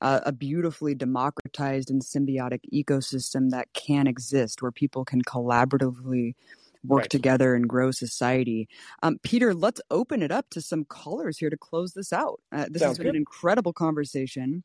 uh, a beautifully democratized and symbiotic ecosystem that can exist where people can collaboratively work right. together and grow society. Um, Peter, let's open it up to some callers here to close this out. Uh, this Sounds has been good. an incredible conversation.